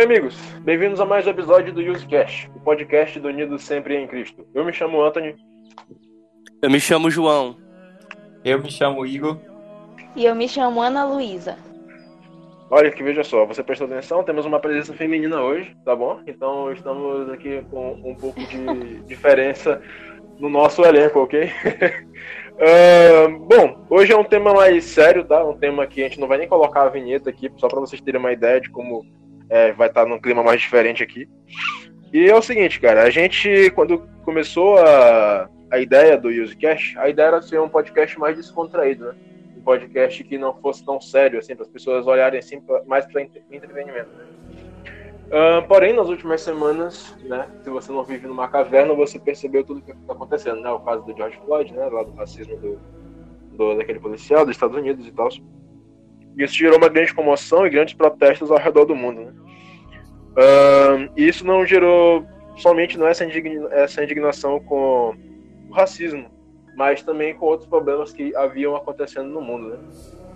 Oi, amigos. Bem-vindos a mais um episódio do UseCast, o podcast do Unido Sempre em Cristo. Eu me chamo Anthony. Eu me chamo João. Eu me chamo Igor. E eu me chamo Ana Luísa. Olha que veja só, você prestou atenção, temos uma presença feminina hoje, tá bom? Então estamos aqui com um pouco de diferença no nosso elenco, ok? uh, bom, hoje é um tema mais sério, tá? Um tema que a gente não vai nem colocar a vinheta aqui, só para vocês terem uma ideia de como é, vai estar tá num clima mais diferente aqui. E é o seguinte, cara, a gente, quando começou a, a ideia do UseCast, a ideia era ser um podcast mais descontraído, né? Um podcast que não fosse tão sério, assim, para as pessoas olharem assim, mais para entretenimento, né? Uh, porém, nas últimas semanas, né, se você não vive numa caverna, você percebeu tudo o que está acontecendo, né? O caso do George Floyd, né, lá do racismo do, do, daquele policial dos Estados Unidos e tal. Isso gerou uma grande comoção e grandes protestos ao redor do mundo, né? Uh, e isso não gerou somente não essa, indigna, essa indignação com o racismo, mas também com outros problemas que haviam acontecendo no mundo, né?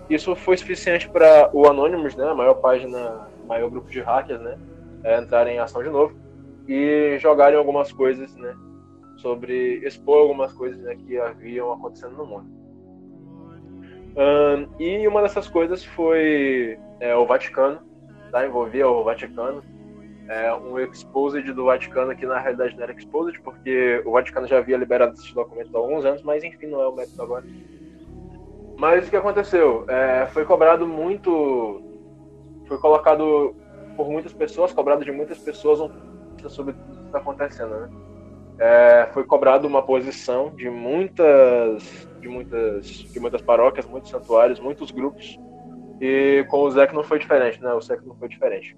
Isso foi suficiente para o Anonymous, né, a maior página, maior grupo de hackers, né, é, entrarem em ação de novo e jogarem algumas coisas, né, sobre expor algumas coisas né, que haviam acontecendo no mundo. Um, e uma dessas coisas foi é, o Vaticano, tá? envolvia o Vaticano, é, um exposed do Vaticano que na realidade não era exposed, porque o Vaticano já havia liberado esses documentos há alguns anos, mas enfim, não é o método agora. Mas o que aconteceu? É, foi cobrado muito. Foi colocado por muitas pessoas, cobrado de muitas pessoas sobre o que está acontecendo, né? É, foi cobrado uma posição de muitas, de muitas, de muitas paróquias, muitos santuários, muitos grupos. E com o Zé não foi diferente, né? O Zé não foi diferente.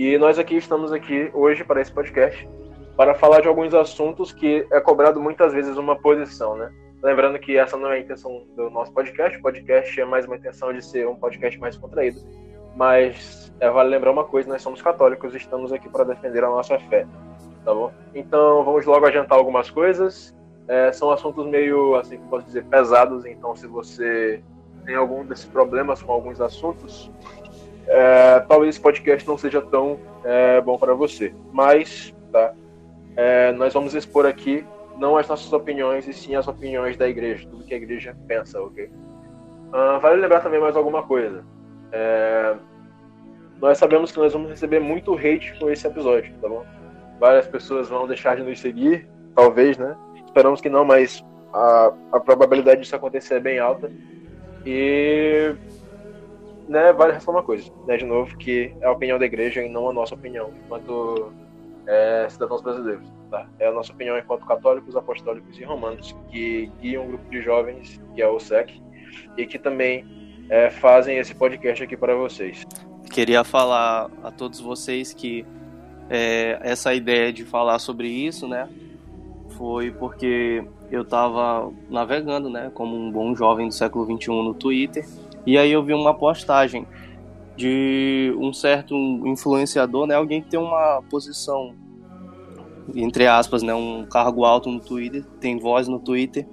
E nós aqui estamos aqui hoje para esse podcast para falar de alguns assuntos que é cobrado muitas vezes uma posição, né? Lembrando que essa não é a intenção do nosso podcast. O podcast é mais uma intenção de ser um podcast mais contraído. Mas é, vale lembrar uma coisa: nós somos católicos e estamos aqui para defender a nossa fé. Tá bom? Então vamos logo adiantar algumas coisas. É, são assuntos meio, assim, posso dizer, pesados. Então, se você tem algum desses problemas com alguns assuntos, é, talvez esse podcast não seja tão é, bom para você. Mas, tá? É, nós vamos expor aqui não as nossas opiniões, e sim as opiniões da igreja, tudo que a igreja pensa, ok? Uh, vale lembrar também mais alguma coisa. É, nós sabemos que nós vamos receber muito hate com esse episódio, tá bom? Várias pessoas vão deixar de nos seguir, talvez, né? Esperamos que não, mas a, a probabilidade disso acontecer é bem alta. E né, vale ressaltar uma coisa, né, de novo, que é a opinião da igreja e não a nossa opinião, enquanto é, cidadãos brasileiros. Tá? É a nossa opinião enquanto católicos, apostólicos e romanos, que guiam um grupo de jovens, que é o SEC, e que também é, fazem esse podcast aqui para vocês. Queria falar a todos vocês que é, essa ideia de falar sobre isso, né, foi porque eu estava navegando, né, como um bom jovem do século 21 no Twitter, e aí eu vi uma postagem de um certo influenciador, né, alguém que tem uma posição entre aspas, né, um cargo alto no Twitter, tem voz no Twitter,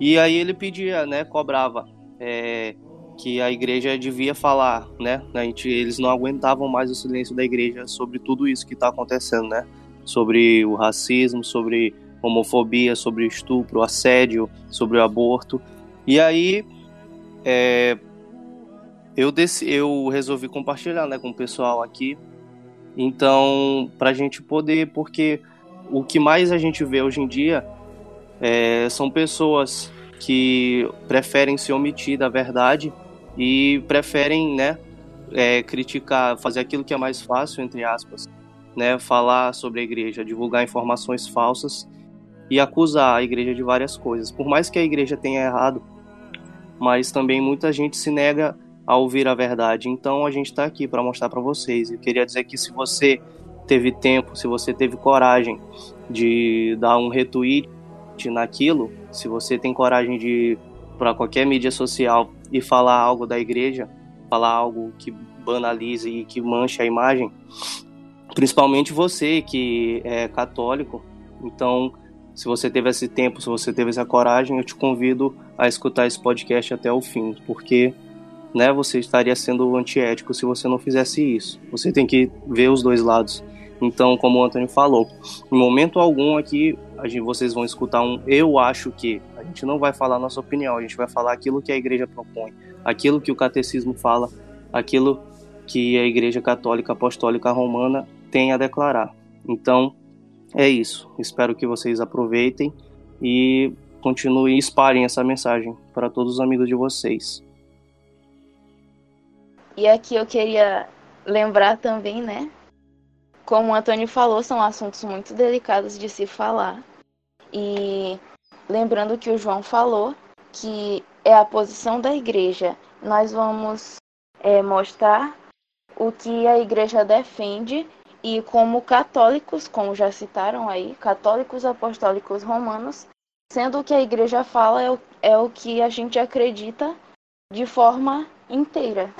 e aí ele pedia, né, cobrava é, que a igreja devia falar, né, a gente, eles não aguentavam mais o silêncio da igreja sobre tudo isso que está acontecendo, né, sobre o racismo, sobre homofobia, sobre estupro, assédio, sobre o aborto, e aí é, eu, desci, eu resolvi compartilhar né, com o pessoal aqui. Então, para a gente poder, porque o que mais a gente vê hoje em dia é, são pessoas que preferem se omitir da verdade e preferem, né, é, criticar, fazer aquilo que é mais fácil, entre aspas, né, falar sobre a igreja, divulgar informações falsas e acusar a igreja de várias coisas. Por mais que a igreja tenha errado, mas também muita gente se nega a ouvir a verdade. Então a gente está aqui para mostrar para vocês. Eu queria dizer que se você teve tempo, se você teve coragem de dar um retweet naquilo, se você tem coragem de para qualquer mídia social e falar algo da igreja, falar algo que banalize e que manche a imagem, principalmente você que é católico. Então, se você teve esse tempo, se você teve essa coragem, eu te convido a escutar esse podcast até o fim, porque né, você estaria sendo antiético se você não fizesse isso. Você tem que ver os dois lados. Então, como o Antônio falou, em momento algum aqui a gente, vocês vão escutar um eu acho que. A gente não vai falar nossa opinião, a gente vai falar aquilo que a igreja propõe, aquilo que o catecismo fala, aquilo que a igreja católica apostólica romana tem a declarar. Então, é isso. Espero que vocês aproveitem e continuem espalhem essa mensagem para todos os amigos de vocês. E aqui eu queria lembrar também, né? Como o Antônio falou, são assuntos muito delicados de se falar. E lembrando que o João falou, que é a posição da igreja, nós vamos é, mostrar o que a igreja defende e como católicos, como já citaram aí, católicos apostólicos romanos, sendo o que a igreja fala é o, é o que a gente acredita de forma inteira.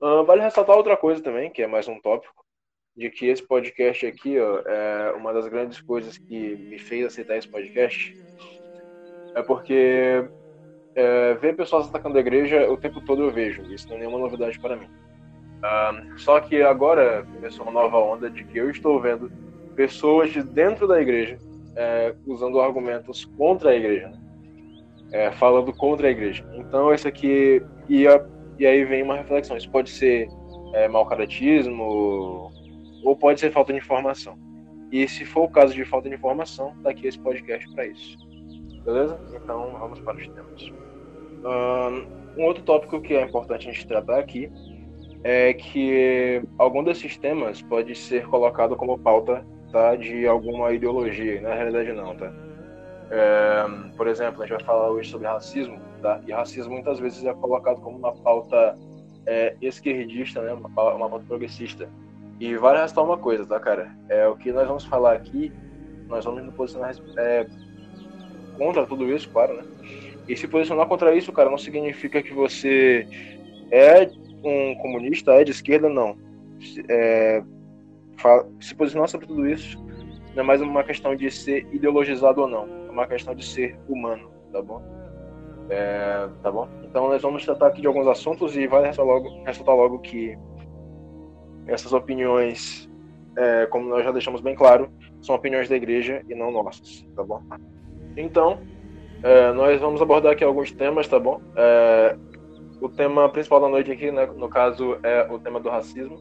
Uh, vale ressaltar outra coisa também, que é mais um tópico, de que esse podcast aqui, ó, é uma das grandes coisas que me fez aceitar esse podcast, é porque é, ver pessoas atacando a igreja o tempo todo eu vejo, isso não é nenhuma novidade para mim. Só que agora começou uma nova onda de que eu estou vendo pessoas de dentro da igreja é, usando argumentos contra a igreja, né? é, falando contra a igreja. Então, esse aqui ia e aí vem uma reflexão. Isso pode ser é, mau caratismo ou pode ser falta de informação. E se for o caso de falta de informação, tá aqui esse podcast para isso. Beleza? Então vamos para os temas. Um outro tópico que é importante a gente tratar aqui é que algum desses temas pode ser colocado como pauta tá, de alguma ideologia, na realidade não, tá? É, por exemplo, a gente vai falar hoje sobre racismo, tá? E racismo muitas vezes é colocado como uma pauta é, esquerdista, né? Uma, uma pauta progressista. E vale ressaltar uma coisa, tá, cara? É o que nós vamos falar aqui, nós vamos nos posicionar é, contra tudo isso, claro, né? E se posicionar contra isso, cara, não significa que você é um comunista, é de esquerda, não. É, se posicionar sobre tudo isso não é mais uma questão de ser ideologizado ou não, uma questão de ser humano, tá bom? É, tá bom? Então nós vamos tratar aqui de alguns assuntos e vai ressaltar logo, ressaltar logo que essas opiniões, é, como nós já deixamos bem claro, são opiniões da igreja e não nossas, tá bom? Então, é, nós vamos abordar aqui alguns temas, tá bom? É, o tema principal da noite aqui, né, no caso, é o tema do racismo,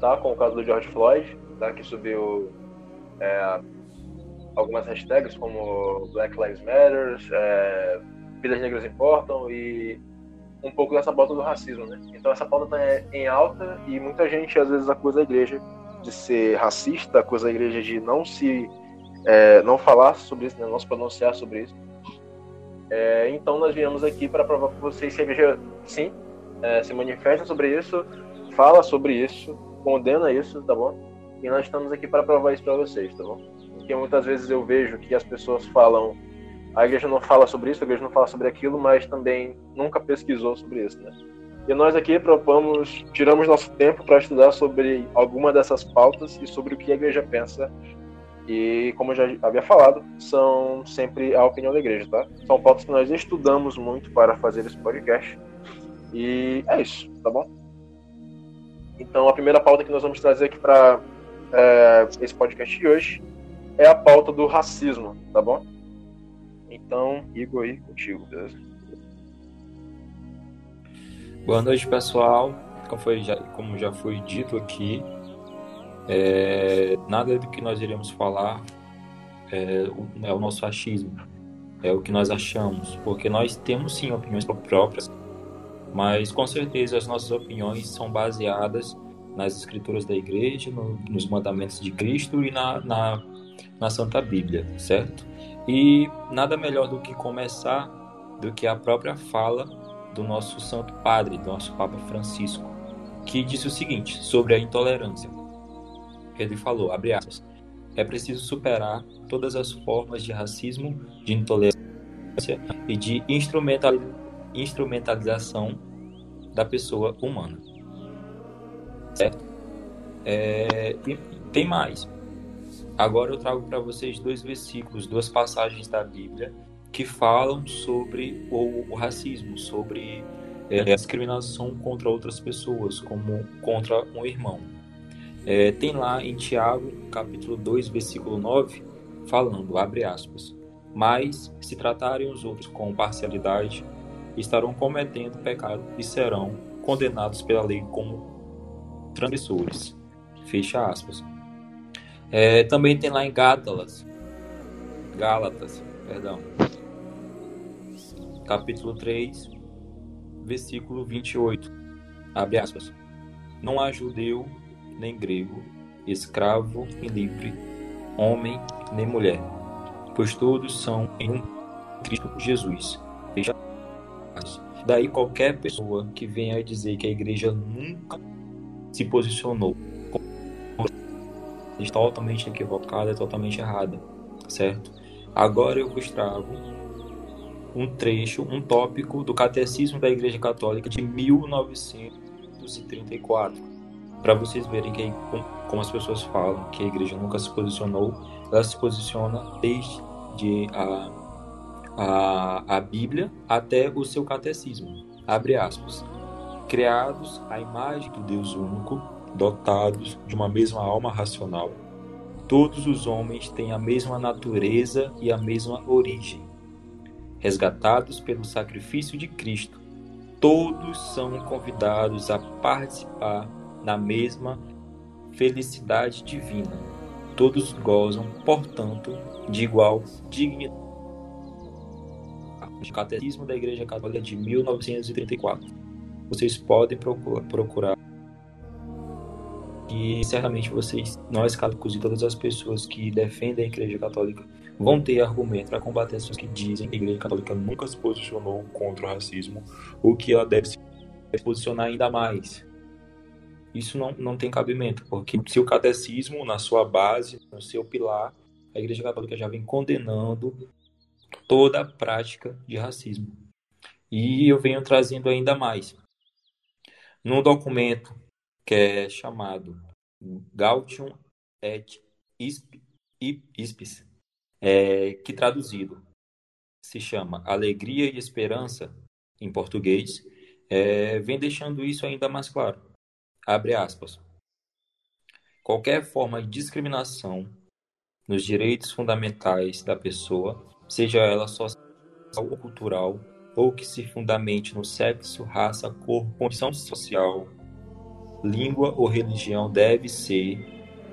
tá? Com o caso do George Floyd, tá? Que subiu é, algumas hashtags como Black Lives Matter, é, vidas negras importam e um pouco dessa pauta do racismo, né? Então essa pauta está em alta e muita gente às vezes acusa a igreja de ser racista, acusa a igreja de não se é, não falar sobre isso, né? não se pronunciar sobre isso. É, então nós viemos aqui para provar para vocês que a igreja sim é, se manifesta sobre isso, fala sobre isso, condena isso, tá bom? E nós estamos aqui para provar isso para vocês, tá bom? Porque muitas vezes eu vejo que as pessoas falam a igreja não fala sobre isso, a igreja não fala sobre aquilo, mas também nunca pesquisou sobre isso, né? E nós aqui propomos, tiramos nosso tempo para estudar sobre alguma dessas pautas e sobre o que a igreja pensa. E como eu já havia falado, são sempre a opinião da igreja, tá? São pautas que nós estudamos muito para fazer esse podcast. E é isso, tá bom? Então a primeira pauta que nós vamos trazer aqui para é, esse podcast de hoje é a pauta do racismo, tá bom? Então, Igor aí contigo, beleza? Boa noite, pessoal. Como, foi, já, como já foi dito aqui, é, nada do que nós iremos falar é, é o nosso achismo, é o que nós achamos, porque nós temos sim opiniões próprias, mas com certeza as nossas opiniões são baseadas nas escrituras da igreja, no, nos mandamentos de Cristo e na, na, na Santa Bíblia, certo? E nada melhor do que começar do que a própria fala do nosso Santo Padre, do nosso Papa Francisco, que disse o seguinte sobre a intolerância. Ele falou, abre aspas, é preciso superar todas as formas de racismo, de intolerância e de instrumentalização da pessoa humana. Certo? É, tem mais. Agora eu trago para vocês dois versículos, duas passagens da Bíblia que falam sobre o, o racismo, sobre é, a discriminação contra outras pessoas, como contra um irmão. É, tem lá em Tiago, capítulo 2, versículo 9, falando, abre aspas, mas se tratarem os outros com parcialidade, estarão cometendo pecado e serão condenados pela lei como transgressores. Fecha aspas. É, também tem lá em Gátalas, Gálatas, perdão, capítulo 3, versículo 28, abre aspas. Não há judeu nem grego, escravo e livre, homem nem mulher, pois todos são em um Cristo Jesus. Daí qualquer pessoa que venha dizer que a igreja nunca se posicionou totalmente equivocada, é totalmente errada, certo? Agora eu vos trago um trecho, um tópico do Catecismo da Igreja Católica de 1934, para vocês verem que como as pessoas falam que a igreja nunca se posicionou, ela se posiciona desde a, a, a Bíblia até o seu catecismo. Abre aspas. Criados à imagem do Deus único, dotados de uma mesma alma racional, todos os homens têm a mesma natureza e a mesma origem. Resgatados pelo sacrifício de Cristo, todos são convidados a participar na mesma felicidade divina. Todos gozam, portanto, de igual dignidade. O Catecismo da Igreja Católica de 1934. Vocês podem procurar e certamente vocês, nós católicos e todas as pessoas que defendem a Igreja Católica vão ter argumento para combater as pessoas que dizem que a Igreja Católica nunca se posicionou contra o racismo ou que ela deve se posicionar ainda mais. Isso não, não tem cabimento, porque se o catecismo, na sua base, no seu pilar, a Igreja Católica já vem condenando toda a prática de racismo. E eu venho trazendo ainda mais. No documento que é chamado Gautium et Ispis, é, que traduzido se chama Alegria e Esperança, em português, é, vem deixando isso ainda mais claro. Abre aspas. Qualquer forma de discriminação nos direitos fundamentais da pessoa, seja ela social ou cultural, ou que se fundamente no sexo, raça, cor, condição social, língua ou religião deve ser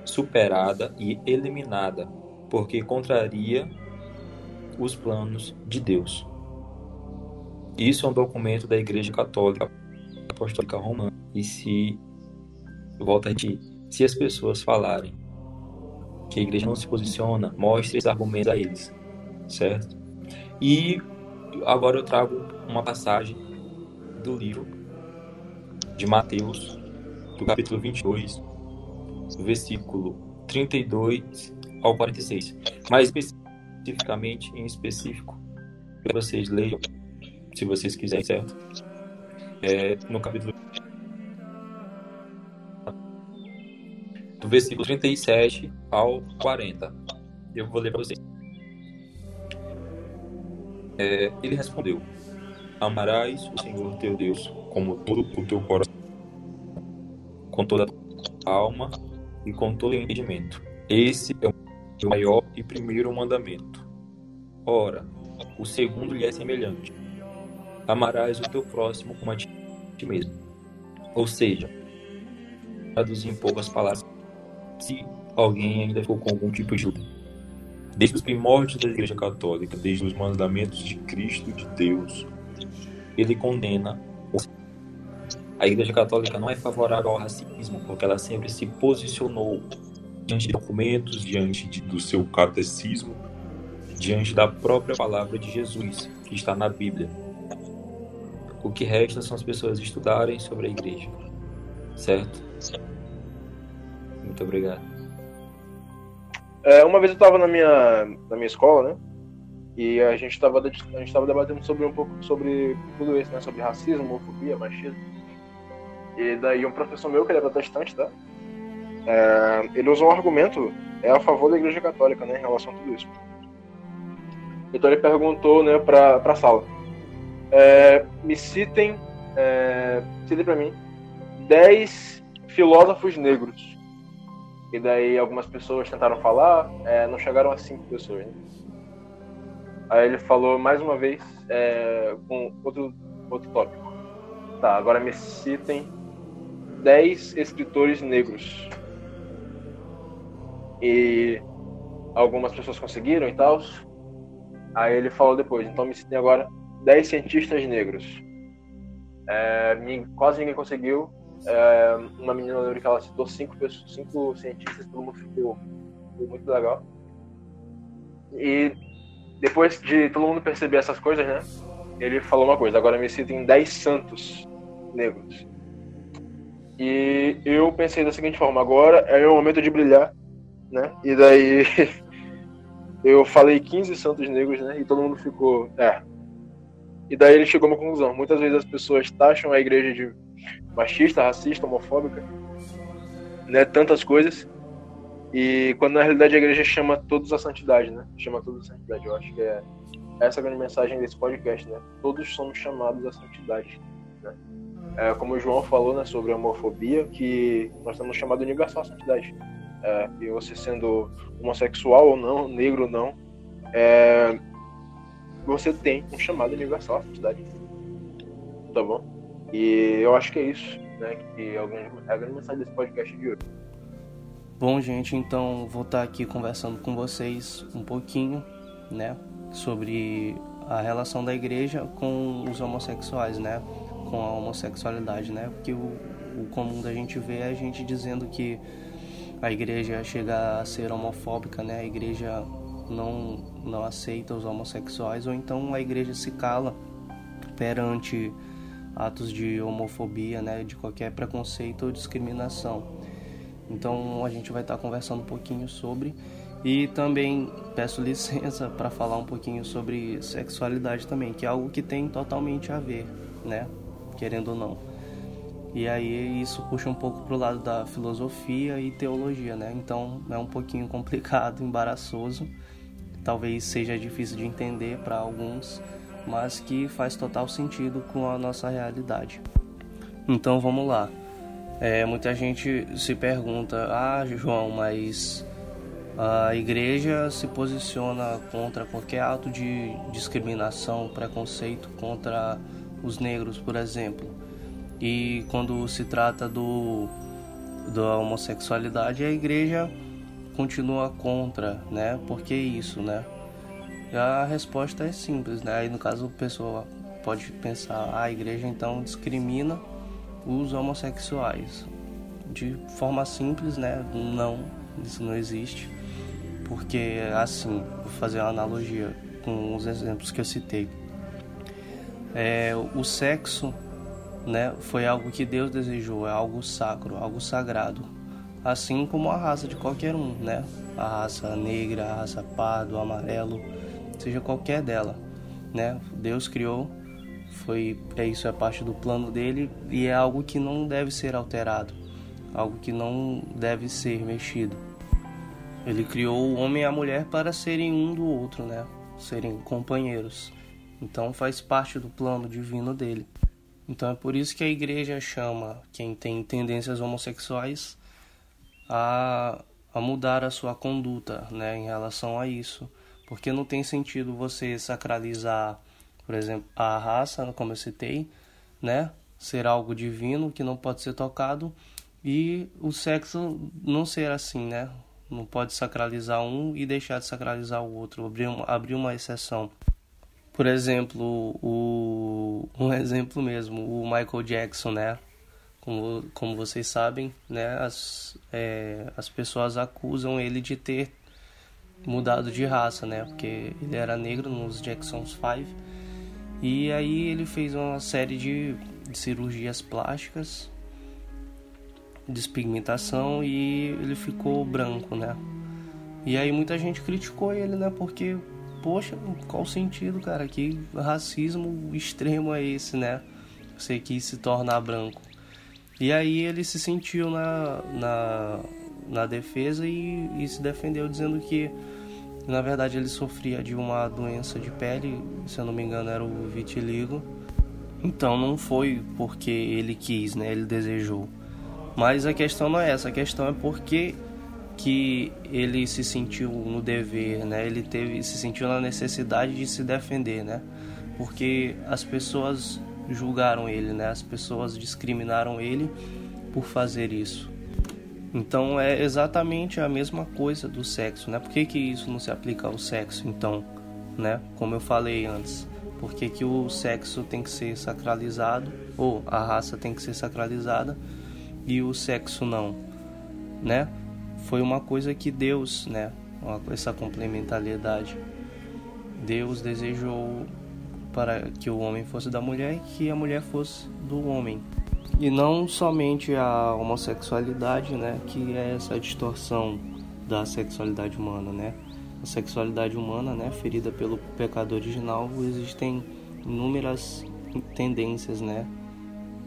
superada e eliminada, porque contraria os planos de Deus. Isso é um documento da Igreja Católica Apostólica Romana. E se, volta a dizer, se as pessoas falarem que a igreja não se posiciona, mostre esses argumentos a eles, certo? E agora eu trago uma passagem do livro de Mateus, do capítulo 22, versículo 32 ao 46. Mais especificamente, em específico, para vocês leiam, se vocês quiserem, certo? É, no capítulo do versículo 37 ao 40. Eu vou ler para vocês. É, ele respondeu: Amarás o Senhor teu Deus como todo o teu coração com toda a alma e com todo o entendimento. Esse é o maior e primeiro mandamento. Ora, o segundo lhe é semelhante: amarás o teu próximo como a ti mesmo. Ou seja, traduzir em poucas palavras, se alguém ainda ficou com algum tipo de. Desde os primórdios da Igreja Católica, desde os mandamentos de Cristo de Deus, ele condena a Igreja Católica não é favorável ao racismo, porque ela sempre se posicionou diante de documentos, diante de, do seu catecismo, diante da própria palavra de Jesus, que está na Bíblia. O que resta são as pessoas estudarem sobre a Igreja, certo? Muito obrigado. É, uma vez eu estava na minha, na minha escola, né? E a gente estava a gente debatendo sobre um pouco sobre tudo isso, né? Sobre racismo, homofobia, machismo. E daí um professor meu, que ele é protestante, tá? É, ele usou um argumento é a favor da Igreja Católica, né, em relação a tudo isso. Então ele perguntou né, para a sala: é, me citem, é, citem para mim, 10 filósofos negros. E daí algumas pessoas tentaram falar, é, não chegaram a cinco pessoas. Né? Aí ele falou mais uma vez é, com outro, outro tópico. Tá, agora me citem 10 escritores negros. E algumas pessoas conseguiram e tal. Aí ele falou depois, então me citem agora 10 cientistas negros. É, quase ninguém conseguiu. É, uma menina lembra que ela citou cinco, pessoas, cinco cientistas, todo mundo ficou, ficou muito legal. E depois de todo mundo perceber essas coisas, né? Ele falou uma coisa, agora me citem 10 santos negros. E eu pensei da seguinte forma, agora é o momento de brilhar, né? E daí eu falei 15 santos negros, né? E todo mundo ficou, é, e daí ele chegou a uma conclusão. Muitas vezes as pessoas taxam a igreja de machista, racista, homofóbica, né? Tantas coisas. E quando na realidade a igreja chama todos a santidade, né? Chama todos a santidade. Eu acho que é essa a grande mensagem desse podcast, né? Todos somos chamados à santidade. É, como o João falou, né, sobre a homofobia, que nós estamos chamados universal à santidade. É, e você sendo homossexual ou não, negro ou não, é, você tem um chamado universal à santidade. Tá bom? E eu acho que é isso, né? Que é a grande, é a grande mensagem desse podcast de hoje. Bom, gente, então vou estar aqui conversando com vocês um pouquinho, né? Sobre a relação da igreja com os homossexuais, né? Com a homossexualidade, né? Porque o, o comum da gente ver é a gente dizendo que a igreja chega a ser homofóbica, né? A igreja não, não aceita os homossexuais, ou então a igreja se cala perante atos de homofobia, né, de qualquer preconceito ou discriminação. Então a gente vai estar conversando um pouquinho sobre e também peço licença para falar um pouquinho sobre sexualidade também, que é algo que tem totalmente a ver, né, querendo ou não. E aí isso puxa um pouco pro lado da filosofia e teologia, né? Então é um pouquinho complicado, embaraçoso talvez seja difícil de entender para alguns, mas que faz total sentido com a nossa realidade. Então vamos lá. É, muita gente se pergunta: Ah, João, mas a igreja se posiciona contra qualquer ato de discriminação, preconceito contra os negros, por exemplo. E quando se trata do da homossexualidade, a igreja continua contra, né? Por que isso, né? A resposta é simples, né? Aí no caso a pessoa pode pensar, ah, a igreja então discrimina os homossexuais. De forma simples, né? Não, isso não existe. Porque assim, vou fazer uma analogia com os exemplos que eu citei. É, o sexo né, foi algo que Deus desejou, é algo sacro, algo sagrado assim como a raça de qualquer um, né? A raça negra, a raça pardo, amarelo, seja qualquer dela, né? Deus criou, foi é isso é parte do plano dele e é algo que não deve ser alterado, algo que não deve ser mexido. Ele criou o homem e a mulher para serem um do outro, né? Serem companheiros. Então faz parte do plano divino dele. Então é por isso que a igreja chama quem tem tendências homossexuais a, a mudar a sua conduta né, em relação a isso. Porque não tem sentido você sacralizar, por exemplo, a raça, como eu citei, né? Ser algo divino que não pode ser tocado e o sexo não ser assim, né? Não pode sacralizar um e deixar de sacralizar o outro, abrir uma, abrir uma exceção. Por exemplo, o, um exemplo mesmo, o Michael Jackson, né? Como, como vocês sabem, né, as, é, as pessoas acusam ele de ter mudado de raça, né, porque ele era negro nos Jacksons 5 e aí ele fez uma série de, de cirurgias plásticas, despigmentação e ele ficou branco, né. E aí muita gente criticou ele, né, porque poxa, qual o sentido, cara? Que racismo extremo é esse, né? Você quis se tornar branco. E aí ele se sentiu na, na, na defesa e, e se defendeu dizendo que na verdade ele sofria de uma doença de pele, se eu não me engano era o vitiligo. Então não foi porque ele quis, né? Ele desejou. Mas a questão não é essa, a questão é porque que ele se sentiu no dever, né? Ele teve se sentiu na necessidade de se defender, né? Porque as pessoas julgaram ele, né? As pessoas discriminaram ele por fazer isso. Então é exatamente a mesma coisa do sexo, né? Por que, que isso não se aplica ao sexo, então, né? Como eu falei antes, por que, que o sexo tem que ser sacralizado ou a raça tem que ser sacralizada e o sexo não, né? Foi uma coisa que Deus, né? Essa complementariedade. Deus desejou para que o homem fosse da mulher e que a mulher fosse do homem. E não somente a homossexualidade, né, que é essa distorção da sexualidade humana, né? A sexualidade humana, né, ferida pelo pecado original, existem inúmeras tendências, né,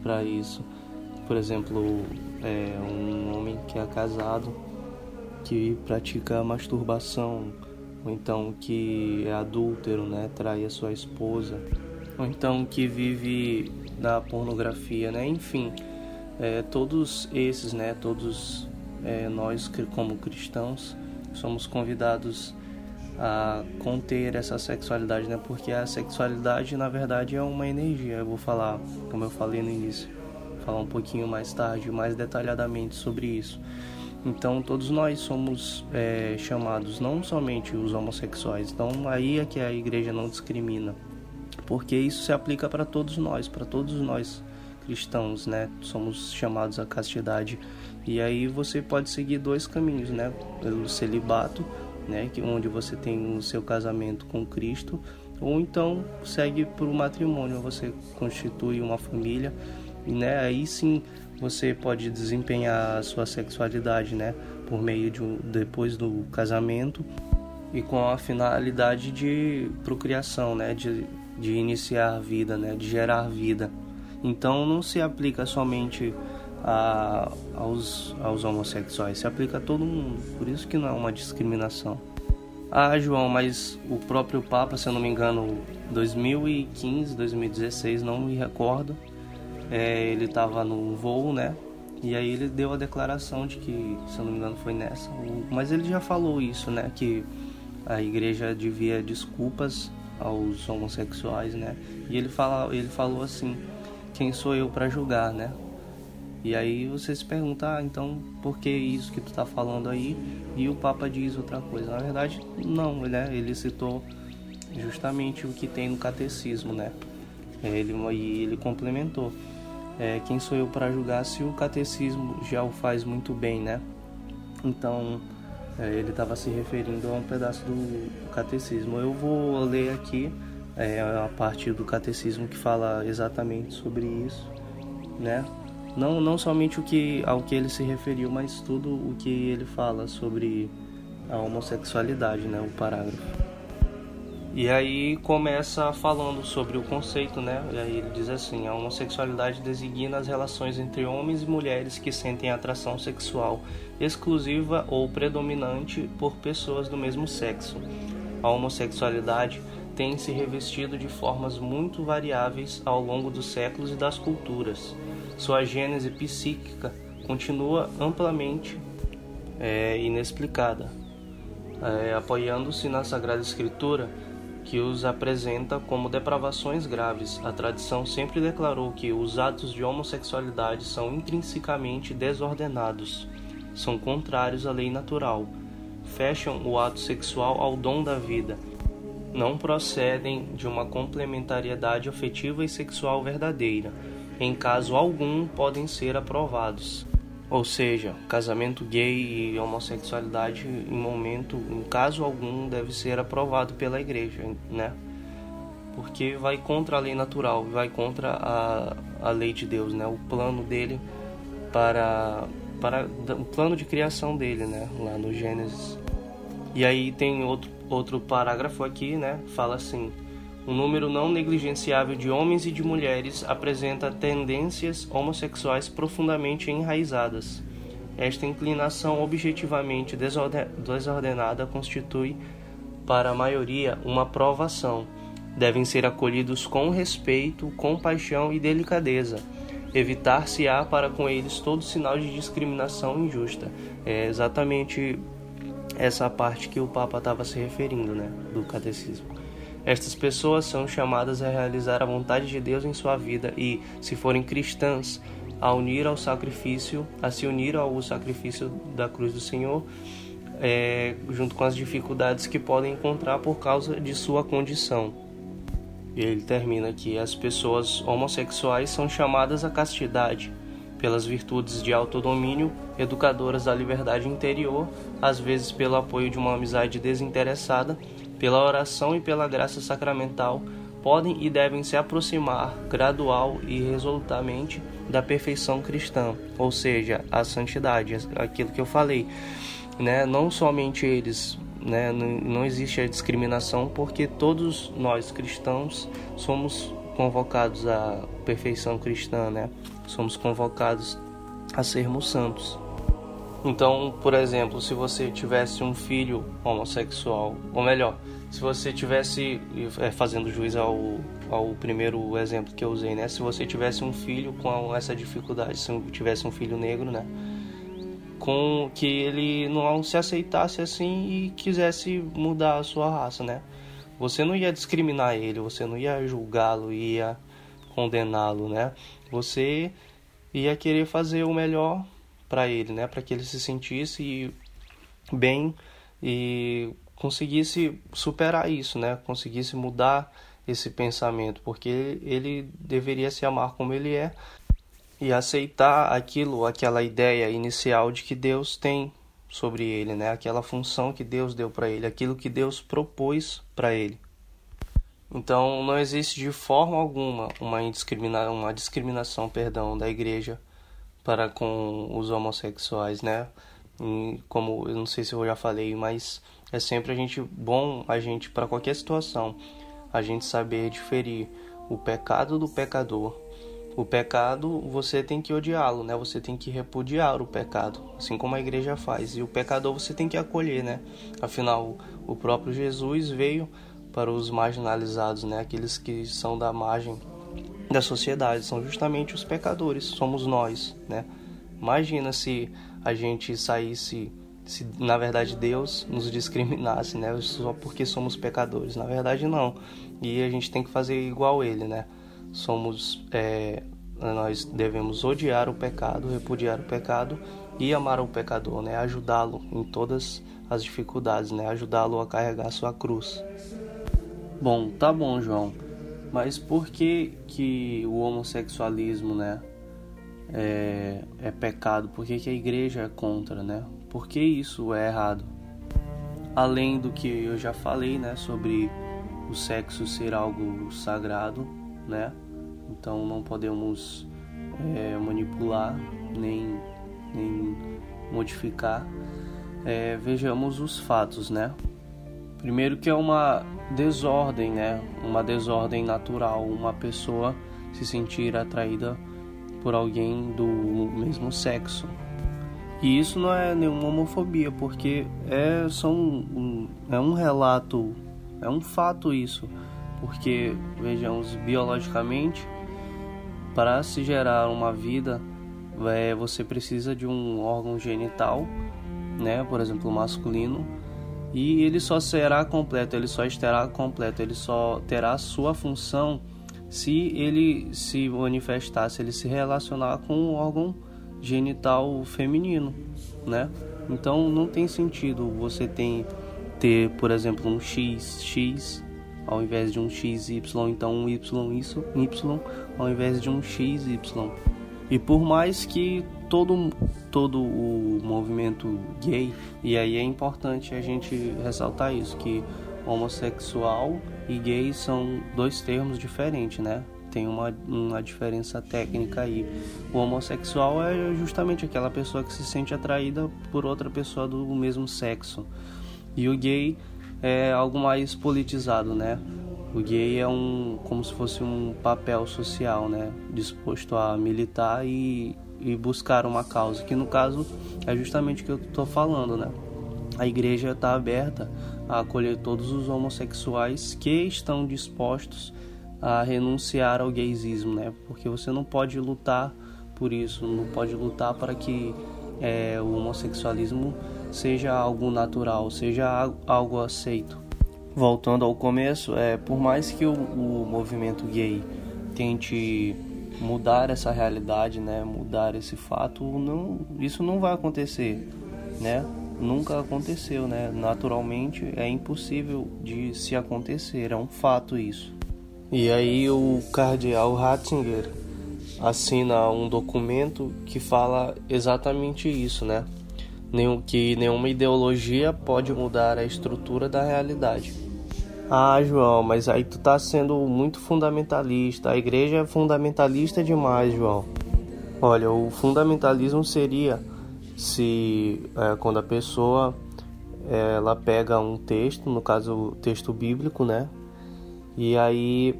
para isso. Por exemplo, é, um homem que é casado que pratica masturbação, ou então que é adúltero, né, trai a sua esposa, ou então que vive da pornografia, né, enfim, é, todos esses, né, todos é, nós como cristãos somos convidados a conter essa sexualidade, né, porque a sexualidade na verdade é uma energia. Eu vou falar, como eu falei no início, falar um pouquinho mais tarde, mais detalhadamente sobre isso. Então todos nós somos é, chamados, não somente os homossexuais. Então aí é que a igreja não discrimina, porque isso se aplica para todos nós, para todos nós cristãos, né? Somos chamados à castidade. E aí você pode seguir dois caminhos, né? Pelo celibato, né? Que onde você tem o seu casamento com Cristo, ou então segue para o matrimônio, você constitui uma família e né, aí sim você pode desempenhar a sua sexualidade, né, por meio de um, depois do casamento e com a finalidade de procriação, né, de, de iniciar vida, né, de gerar vida. Então não se aplica somente a, aos, aos homossexuais, se aplica a todo mundo. Por isso que não é uma discriminação. Ah, João, mas o próprio Papa, se eu não me engano, 2015, 2016, não me recordo, é, ele estava no voo, né? E aí ele deu a declaração de que, se eu não me engano, foi nessa. Mas ele já falou isso, né? Que a igreja devia desculpas aos homossexuais, né? E ele, fala, ele falou assim: quem sou eu para julgar, né? E aí você se pergunta, ah, então por que isso que tu tá falando aí? E o Papa diz outra coisa. Na verdade, não, né? Ele citou justamente o que tem no catecismo, né? Ele, e ele complementou é, quem sou eu para julgar se o catecismo já o faz muito bem, né? Então, é, ele estava se referindo a um pedaço do catecismo. Eu vou ler aqui é, a parte do catecismo que fala exatamente sobre isso, né? Não, não somente o que, ao que ele se referiu, mas tudo o que ele fala sobre a homossexualidade, né? O parágrafo. E aí começa falando sobre o conceito, né? E aí ele diz assim: a homossexualidade designa as relações entre homens e mulheres que sentem atração sexual exclusiva ou predominante por pessoas do mesmo sexo. A homossexualidade tem se revestido de formas muito variáveis ao longo dos séculos e das culturas. Sua gênese psíquica continua amplamente é, inexplicada. É, apoiando-se na Sagrada Escritura, que os apresenta como depravações graves. A tradição sempre declarou que os atos de homossexualidade são intrinsecamente desordenados, são contrários à lei natural, fecham o ato sexual ao dom da vida, não procedem de uma complementariedade afetiva e sexual verdadeira. Em caso algum, podem ser aprovados. Ou seja, casamento gay e homossexualidade em momento, em caso algum, deve ser aprovado pela igreja, né? Porque vai contra a lei natural, vai contra a, a lei de Deus, né? O plano dele para para o plano de criação dele, né? Lá no Gênesis. E aí tem outro outro parágrafo aqui, né? Fala assim: um número não negligenciável de homens e de mulheres apresenta tendências homossexuais profundamente enraizadas. Esta inclinação objetivamente desordenada constitui para a maioria, uma provação. Devem ser acolhidos com respeito, compaixão e delicadeza. Evitar-se-á para com eles todo sinal de discriminação injusta. É exatamente essa parte que o Papa estava se referindo, né, do catecismo. Estas pessoas são chamadas a realizar a vontade de Deus em sua vida e, se forem cristãs, a unir ao sacrifício, a se unir ao sacrifício da cruz do Senhor, é, junto com as dificuldades que podem encontrar por causa de sua condição. E ele termina aqui: as pessoas homossexuais são chamadas à castidade pelas virtudes de autodomínio, educadoras da liberdade interior, às vezes pelo apoio de uma amizade desinteressada, pela oração e pela graça sacramental, podem e devem se aproximar gradual e resolutamente da perfeição cristã, ou seja, a santidade, aquilo que eu falei, né? Não somente eles, né? Não existe a discriminação porque todos nós cristãos somos convocados à perfeição cristã, né? Somos convocados a sermos santos. Então, por exemplo, se você tivesse um filho homossexual, ou melhor, se você tivesse é, fazendo juiz ao, ao primeiro exemplo que eu usei, né? Se você tivesse um filho com essa dificuldade, se tivesse um filho negro, né? Com que ele não se aceitasse assim e quisesse mudar a sua raça, né? Você não ia discriminar ele, você não ia julgá-lo, ia condená-lo, né? Você ia querer fazer o melhor para ele, né? Para que ele se sentisse bem e conseguisse superar isso, né? Conseguisse mudar esse pensamento, porque ele deveria se amar como ele é e aceitar aquilo, aquela ideia inicial de que Deus tem sobre ele, né? Aquela função que Deus deu para ele, aquilo que Deus propôs para ele. Então não existe de forma alguma uma, uma discriminação perdão, da igreja para com os homossexuais, né? E como eu não sei se eu já falei, mas é sempre a gente bom a gente para qualquer situação a gente saber diferir o pecado do pecador. O pecado você tem que odiá-lo, né? Você tem que repudiar o pecado, assim como a igreja faz. E o pecador você tem que acolher, né? Afinal, o próprio Jesus veio para os marginalizados, né? Aqueles que são da margem da sociedade, são justamente os pecadores, somos nós, né? Imagina se a gente saísse, se na verdade Deus nos discriminasse, né? Só porque somos pecadores. Na verdade, não. E a gente tem que fazer igual ele, né? Somos, é, nós devemos odiar o pecado, repudiar o pecado e amar o pecador, né? Ajudá-lo em todas as dificuldades, né? Ajudá-lo a carregar sua cruz. Bom, tá bom, João. Mas por que que o homossexualismo, né, é, é pecado? Por que, que a igreja é contra, né? Por que isso é errado? Além do que eu já falei, né, sobre o sexo ser algo sagrado, né? Então não podemos é, manipular nem, nem modificar. É, vejamos os fatos, né? Primeiro que é uma desordem, né? Uma desordem natural, uma pessoa se sentir atraída por alguém do mesmo sexo. E isso não é nenhuma homofobia, porque é um, um, é um relato, é um fato isso. Porque, vejamos, biologicamente, para se gerar uma vida, é, você precisa de um órgão genital, né? Por exemplo, masculino, e ele só será completo, ele só estará completo, ele só terá sua função se ele se manifestar, se ele se relacionar com o órgão genital feminino, né? Então não tem sentido você ter, ter por exemplo, um X, X ao invés de um XY, então um Y, isso, Y ao invés de um XY. E por mais que todo, todo o movimento gay, e aí é importante a gente ressaltar isso, que homossexual e gay são dois termos diferentes, né? Tem uma, uma diferença técnica aí. O homossexual é justamente aquela pessoa que se sente atraída por outra pessoa do mesmo sexo. E o gay é algo mais politizado, né? O gay é um como se fosse um papel social, né? Disposto a militar e e buscar uma causa, que no caso é justamente o que eu estou falando, né? a igreja está aberta a acolher todos os homossexuais que estão dispostos a renunciar ao gaysismo, né? Porque você não pode lutar por isso, não pode lutar para que é, o homossexualismo seja algo natural, seja algo aceito. Voltando ao começo, é, por mais que o, o movimento gay tente mudar essa realidade, né, mudar esse fato, não, isso não vai acontecer, né? Nunca aconteceu, né? Naturalmente é impossível de se acontecer, é um fato isso. E aí o cardeal Ratzinger assina um documento que fala exatamente isso, né? Que nenhuma ideologia pode mudar a estrutura da realidade. Ah, João, mas aí tu tá sendo muito fundamentalista. A igreja é fundamentalista demais, João. Olha, o fundamentalismo seria se é, quando a pessoa ela pega um texto, no caso o texto bíblico, né? E aí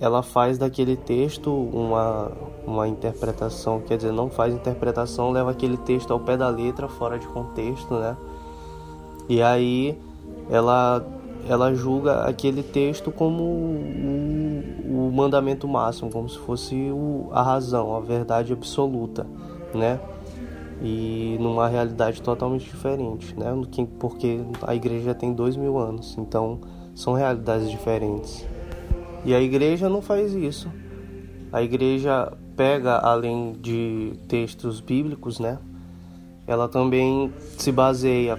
ela faz daquele texto uma, uma interpretação, quer dizer, não faz interpretação, leva aquele texto ao pé da letra, fora de contexto, né? E aí ela, ela julga aquele texto como o, o mandamento máximo, como se fosse o, a razão, a verdade absoluta, né? E numa realidade totalmente diferente, né? Porque a igreja tem dois mil anos, então são realidades diferentes. E a igreja não faz isso. A igreja pega, além de textos bíblicos, né? Ela também se baseia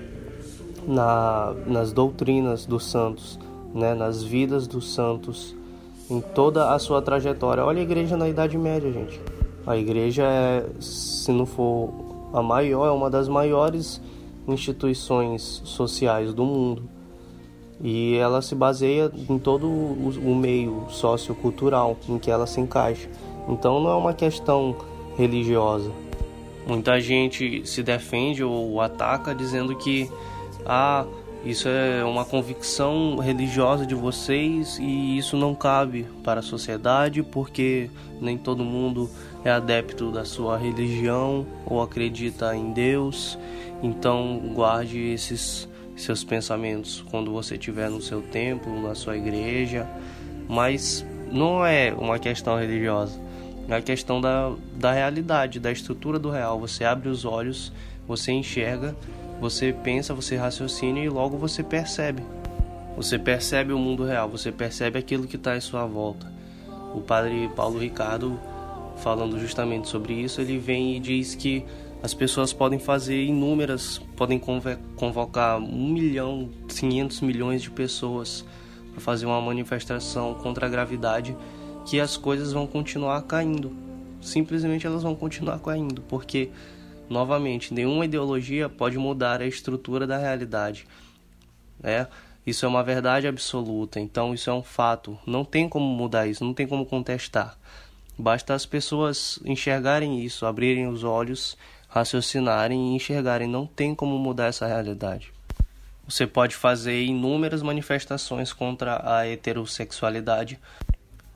na, nas doutrinas dos santos, né? Nas vidas dos santos, em toda a sua trajetória. Olha a igreja na Idade Média, gente. A igreja é, se não for a maior, é uma das maiores instituições sociais do mundo e ela se baseia em todo o meio sociocultural em que ela se encaixa. Então não é uma questão religiosa. Muita gente se defende ou ataca dizendo que ah, isso é uma convicção religiosa de vocês e isso não cabe para a sociedade porque nem todo mundo é adepto da sua religião ou acredita em Deus. Então guarde esses seus pensamentos quando você estiver no seu templo, na sua igreja, mas não é uma questão religiosa, é a questão da, da realidade, da estrutura do real. Você abre os olhos, você enxerga, você pensa, você raciocina e logo você percebe. Você percebe o mundo real, você percebe aquilo que está em sua volta. O padre Paulo Ricardo, falando justamente sobre isso, ele vem e diz que as pessoas podem fazer inúmeras, podem convocar um milhão, 500 milhões de pessoas para fazer uma manifestação contra a gravidade, que as coisas vão continuar caindo. Simplesmente elas vão continuar caindo, porque, novamente, nenhuma ideologia pode mudar a estrutura da realidade. Né? Isso é uma verdade absoluta, então isso é um fato. Não tem como mudar isso, não tem como contestar. Basta as pessoas enxergarem isso, abrirem os olhos raciocinarem e enxergarem. Não tem como mudar essa realidade. Você pode fazer inúmeras manifestações contra a heterossexualidade,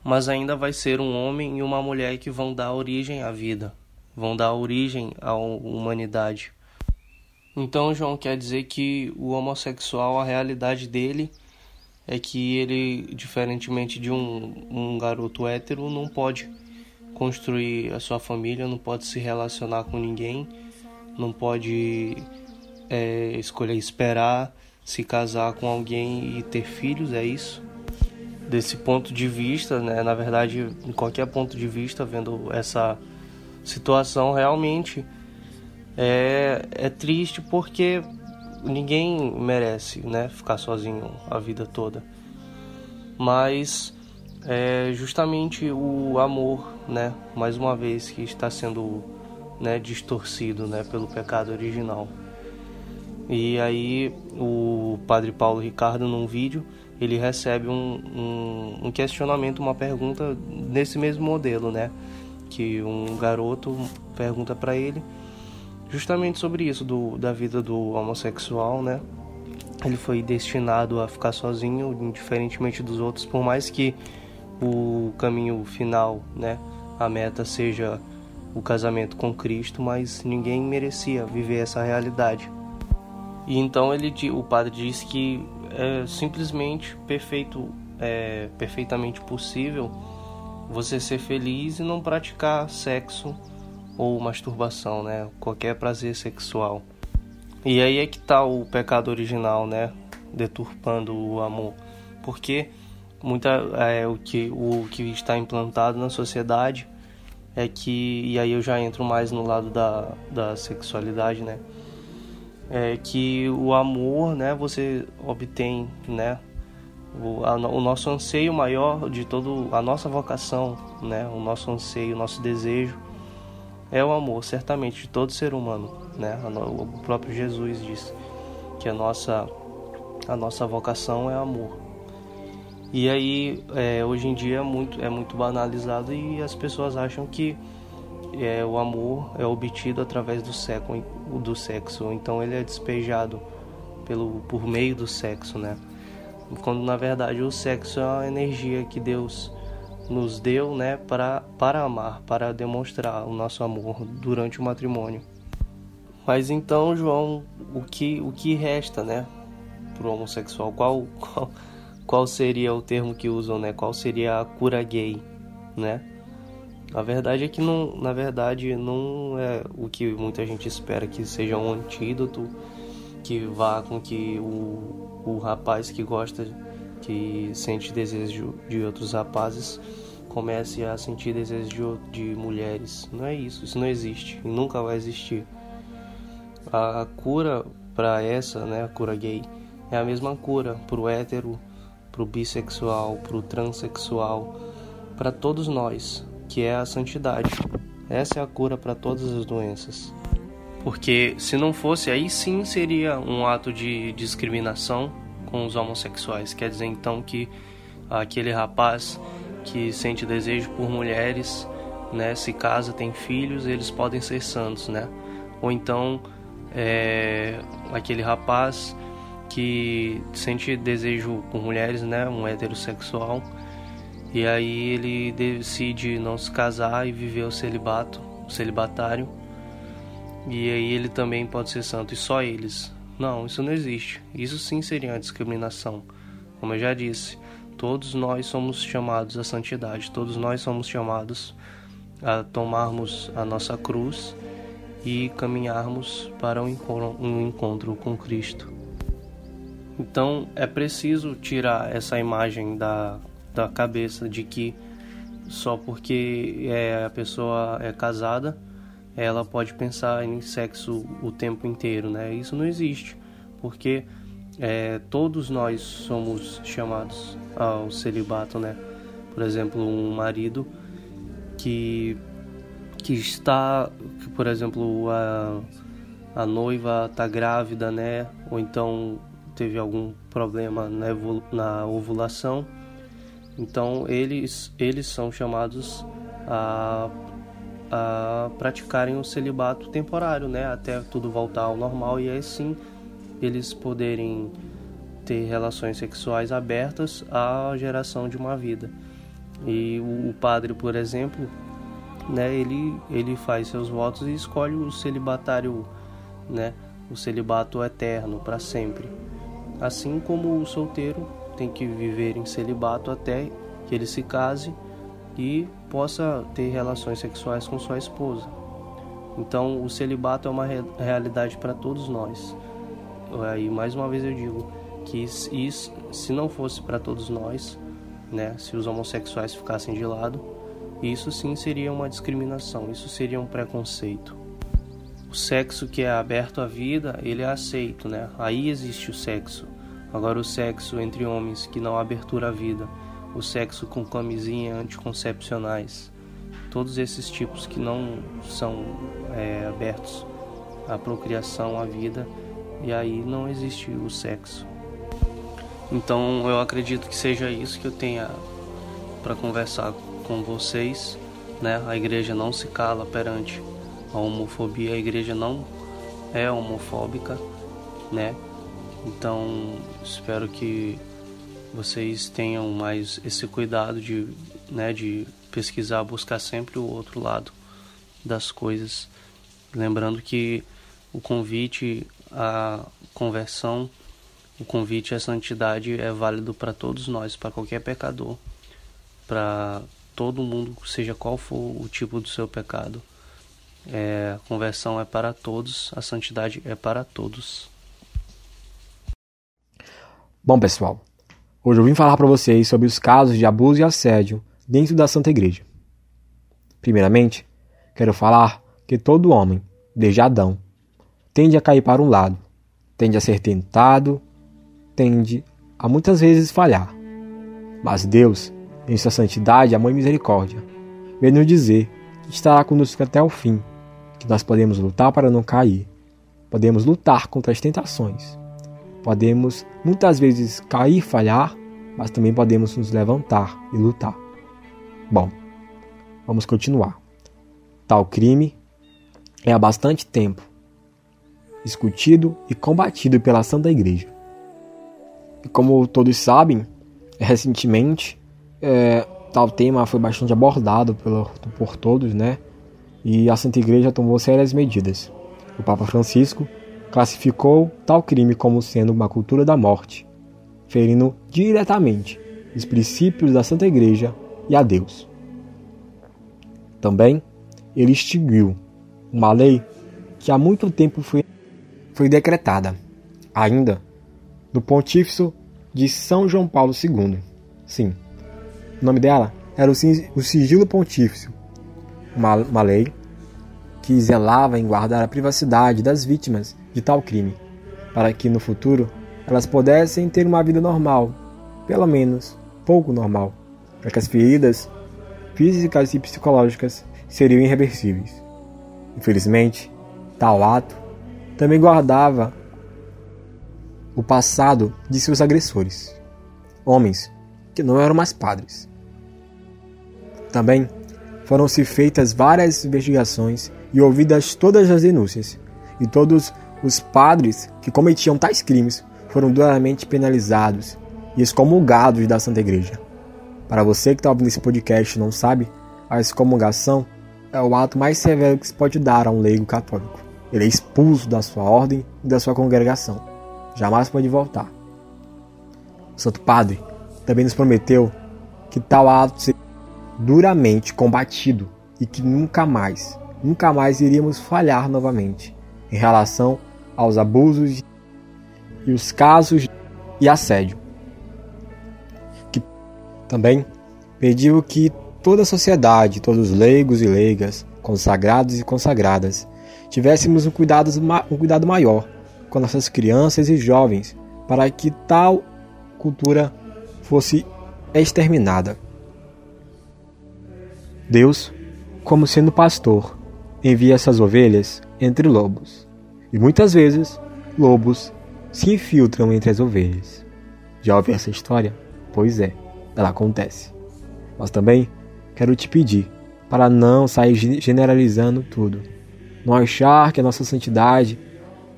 mas ainda vai ser um homem e uma mulher que vão dar origem à vida, vão dar origem à humanidade. Então, João quer dizer que o homossexual, a realidade dele é que ele, diferentemente de um, um garoto hétero, não pode construir a sua família, não pode se relacionar com ninguém, não pode é, escolher esperar se casar com alguém e ter filhos, é isso. Desse ponto de vista, né, na verdade, em qualquer ponto de vista, vendo essa situação, realmente é, é triste porque ninguém merece né, ficar sozinho a vida toda. Mas é justamente o amor, né, mais uma vez que está sendo, né, distorcido, né, pelo pecado original. E aí o Padre Paulo Ricardo num vídeo ele recebe um, um, um questionamento, uma pergunta nesse mesmo modelo, né, que um garoto pergunta para ele justamente sobre isso do, da vida do homossexual, né? Ele foi destinado a ficar sozinho, diferentemente dos outros, por mais que o caminho final, né? A meta seja o casamento com Cristo, mas ninguém merecia viver essa realidade. E então ele, o padre disse que é simplesmente perfeito, é perfeitamente possível você ser feliz e não praticar sexo ou masturbação, né? Qualquer prazer sexual. E aí é que tá o pecado original, né? Deturpando o amor. Porque muita é, o que o que está implantado na sociedade é que e aí eu já entro mais no lado da, da sexualidade, né? É que o amor, né, você obtém, né, o, a, o nosso anseio maior de todo a nossa vocação, né, o nosso anseio, o nosso desejo é o amor, certamente de todo ser humano, né? O próprio Jesus disse que a nossa a nossa vocação é amor. E aí é, hoje em dia é muito é muito banalizado e as pessoas acham que é, o amor é obtido através do sexo, do sexo, então ele é despejado pelo por meio do sexo, né? Quando na verdade o sexo é uma energia que Deus nos deu, né, para para amar, para demonstrar o nosso amor durante o matrimônio. Mas então, João, o que o que resta, né, o homossexual? Qual, qual qual seria o termo que usam, né? Qual seria a cura gay, né? A verdade é que não, na verdade não é o que muita gente espera que seja um antídoto que vá com que o, o rapaz que gosta, que sente desejo de outros rapazes, comece a sentir desejo de, de mulheres. Não é isso, isso não existe e nunca vai existir. A, a cura para essa, né, a cura gay, é a mesma cura para o hétero, para o bissexual, para o transexual, para todos nós, que é a santidade. Essa é a cura para todas as doenças. Porque se não fosse, aí sim seria um ato de discriminação com os homossexuais. Quer dizer então que aquele rapaz que sente desejo por mulheres, né, se casa, tem filhos, eles podem ser santos, né? Ou então é, aquele rapaz que sente desejo por mulheres, né, um heterossexual, e aí ele decide não se casar e viver o celibato, o celibatário e aí ele também pode ser santo e só eles. Não, isso não existe. Isso sim seria uma discriminação. Como eu já disse, todos nós somos chamados à santidade, todos nós somos chamados a tomarmos a nossa cruz e caminharmos para um encontro com Cristo. Então é preciso tirar essa imagem da, da cabeça de que só porque é, a pessoa é casada ela pode pensar em sexo o tempo inteiro, né? Isso não existe, porque é, todos nós somos chamados ao celibato, né? Por exemplo, um marido que que está, que, por exemplo, a, a noiva está grávida, né? Ou então teve algum problema na, na ovulação, então eles eles são chamados a a praticarem o celibato temporário, né, até tudo voltar ao normal e aí sim eles poderem ter relações sexuais abertas à geração de uma vida. E o, padre, por exemplo, né, ele ele faz seus votos e escolhe o celibatário, né, o celibato eterno para sempre. Assim como o solteiro tem que viver em celibato até que ele se case e possa ter relações sexuais com sua esposa. Então, o celibato é uma realidade para todos nós. E mais uma vez eu digo que isso, se não fosse para todos nós, né, se os homossexuais ficassem de lado, isso sim seria uma discriminação, isso seria um preconceito. O sexo que é aberto à vida, ele é aceito, né? Aí existe o sexo. Agora o sexo entre homens que não há abertura à vida, o sexo com camisinha anticoncepcionais, todos esses tipos que não são é, abertos à procriação, à vida, e aí não existe o sexo. Então eu acredito que seja isso que eu tenha para conversar com vocês, né? A igreja não se cala perante a homofobia, a igreja não é homofóbica, né? Então espero que vocês tenham mais esse cuidado de, né, de pesquisar, buscar sempre o outro lado das coisas. Lembrando que o convite a conversão, o convite à santidade é válido para todos nós, para qualquer pecador, para todo mundo, seja qual for o tipo do seu pecado. É, a conversão é para todos, a santidade é para todos. Bom, pessoal, hoje eu vim falar para vocês sobre os casos de abuso e assédio dentro da Santa Igreja. Primeiramente, quero falar que todo homem, desde Adão, tende a cair para um lado, tende a ser tentado, tende a muitas vezes falhar. Mas Deus, em sua santidade, amor e misericórdia, vem nos dizer que estará conosco até o fim que nós podemos lutar para não cair, podemos lutar contra as tentações, podemos muitas vezes cair e falhar, mas também podemos nos levantar e lutar. Bom, vamos continuar. Tal crime é há bastante tempo discutido e combatido pela Santa Igreja. E como todos sabem, recentemente é, tal tema foi bastante abordado pelo, por todos, né? e a Santa Igreja tomou sérias medidas. O Papa Francisco classificou tal crime como sendo uma cultura da morte, ferindo diretamente os princípios da Santa Igreja e a Deus. Também ele extinguiu uma lei que há muito tempo foi, foi decretada, ainda do Pontífice de São João Paulo II. Sim, o nome dela era o Sigilo Pontífice, uma, uma lei que zelava em guardar a privacidade das vítimas de tal crime, para que no futuro elas pudessem ter uma vida normal, pelo menos pouco normal, para que as feridas físicas e psicológicas seriam irreversíveis. Infelizmente, tal ato também guardava o passado de seus agressores, homens que não eram mais padres. Também foram-se feitas várias investigações e ouvidas todas as denúncias, e todos os padres que cometiam tais crimes foram duramente penalizados e excomungados da Santa Igreja. Para você que está ouvindo esse podcast e não sabe, a excomungação é o ato mais severo que se pode dar a um leigo católico. Ele é expulso da sua ordem e da sua congregação. Jamais pode voltar. O Santo Padre também nos prometeu que tal ato seria duramente combatido e que nunca mais, nunca mais iríamos falhar novamente em relação aos abusos e os casos e assédio. Que também pediu que toda a sociedade, todos os leigos e leigas, consagrados e consagradas, tivéssemos um cuidado, um cuidado maior com nossas crianças e jovens para que tal cultura fosse exterminada. Deus, como sendo pastor, envia essas ovelhas entre lobos. E muitas vezes, lobos se infiltram entre as ovelhas. Já ouviu essa história? Pois é, ela acontece. Mas também quero te pedir para não sair generalizando tudo. Não achar que a nossa santidade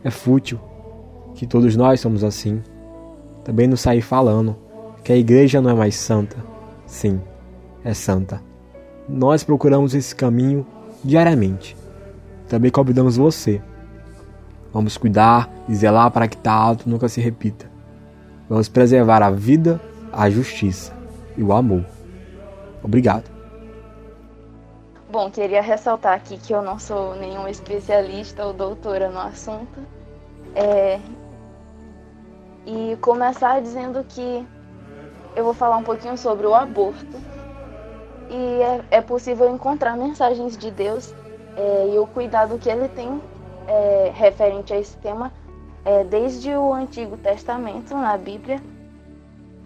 é fútil, que todos nós somos assim. Também não sair falando que a igreja não é mais santa. Sim, é santa nós procuramos esse caminho diariamente. Também convidamos você. Vamos cuidar e zelar para que tal ato nunca se repita. Vamos preservar a vida, a justiça e o amor. Obrigado. Bom, queria ressaltar aqui que eu não sou nenhum especialista ou doutora no assunto. É... E começar dizendo que eu vou falar um pouquinho sobre o aborto e é, é possível encontrar mensagens de Deus é, e o cuidado que ele tem é, referente a esse tema é, desde o Antigo Testamento na Bíblia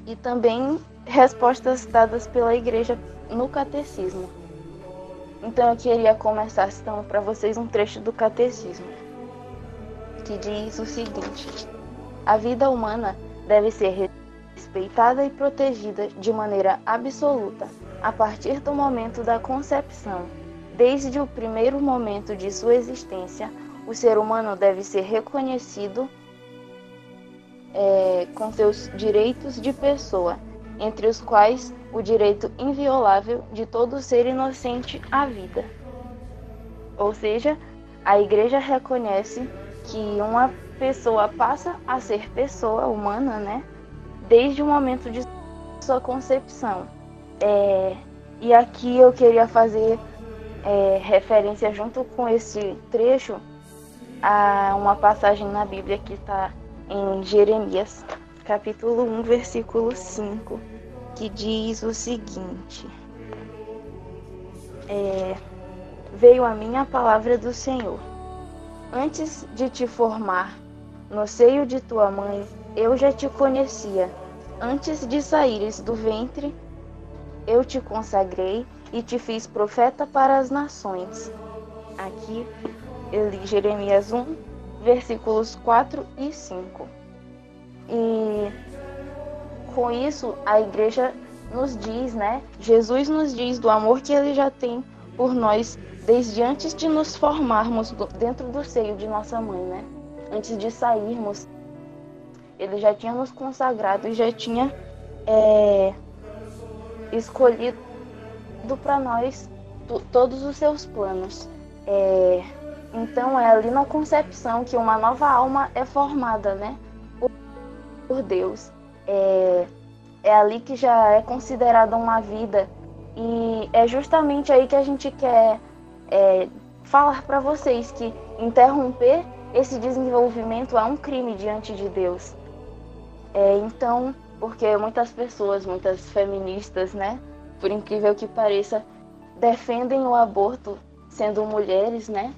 e também respostas dadas pela igreja no catecismo. Então eu queria começar citando para vocês um trecho do catecismo que diz o seguinte: A vida humana deve ser respeitada e protegida de maneira absoluta a partir do momento da concepção. Desde o primeiro momento de sua existência, o ser humano deve ser reconhecido é, com seus direitos de pessoa, entre os quais o direito inviolável de todo ser inocente à vida. Ou seja, a Igreja reconhece que uma pessoa passa a ser pessoa humana, né? Desde o momento de sua concepção. É, e aqui eu queria fazer é, referência junto com esse trecho a uma passagem na Bíblia que está em Jeremias, capítulo 1, versículo 5, que diz o seguinte: é, Veio a mim a palavra do Senhor. Antes de te formar no seio de tua mãe, eu já te conhecia. Antes de saíres do ventre, eu te consagrei e te fiz profeta para as nações. Aqui eu li Jeremias 1, versículos 4 e 5. E com isso a igreja nos diz, né? Jesus nos diz do amor que ele já tem por nós desde antes de nos formarmos dentro do seio de nossa mãe, né? Antes de sairmos, ele já tinha nos consagrado e já tinha é, escolhido para nós todos os seus planos. É, então é ali na concepção que uma nova alma é formada, né? Por, Deus. É, é ali que já é considerada uma vida. E é justamente aí que a gente quer é, falar para vocês que interromper esse desenvolvimento é um crime diante de Deus. É, então, porque muitas pessoas, muitas feministas, né, por incrível que pareça, defendem o aborto sendo mulheres, né,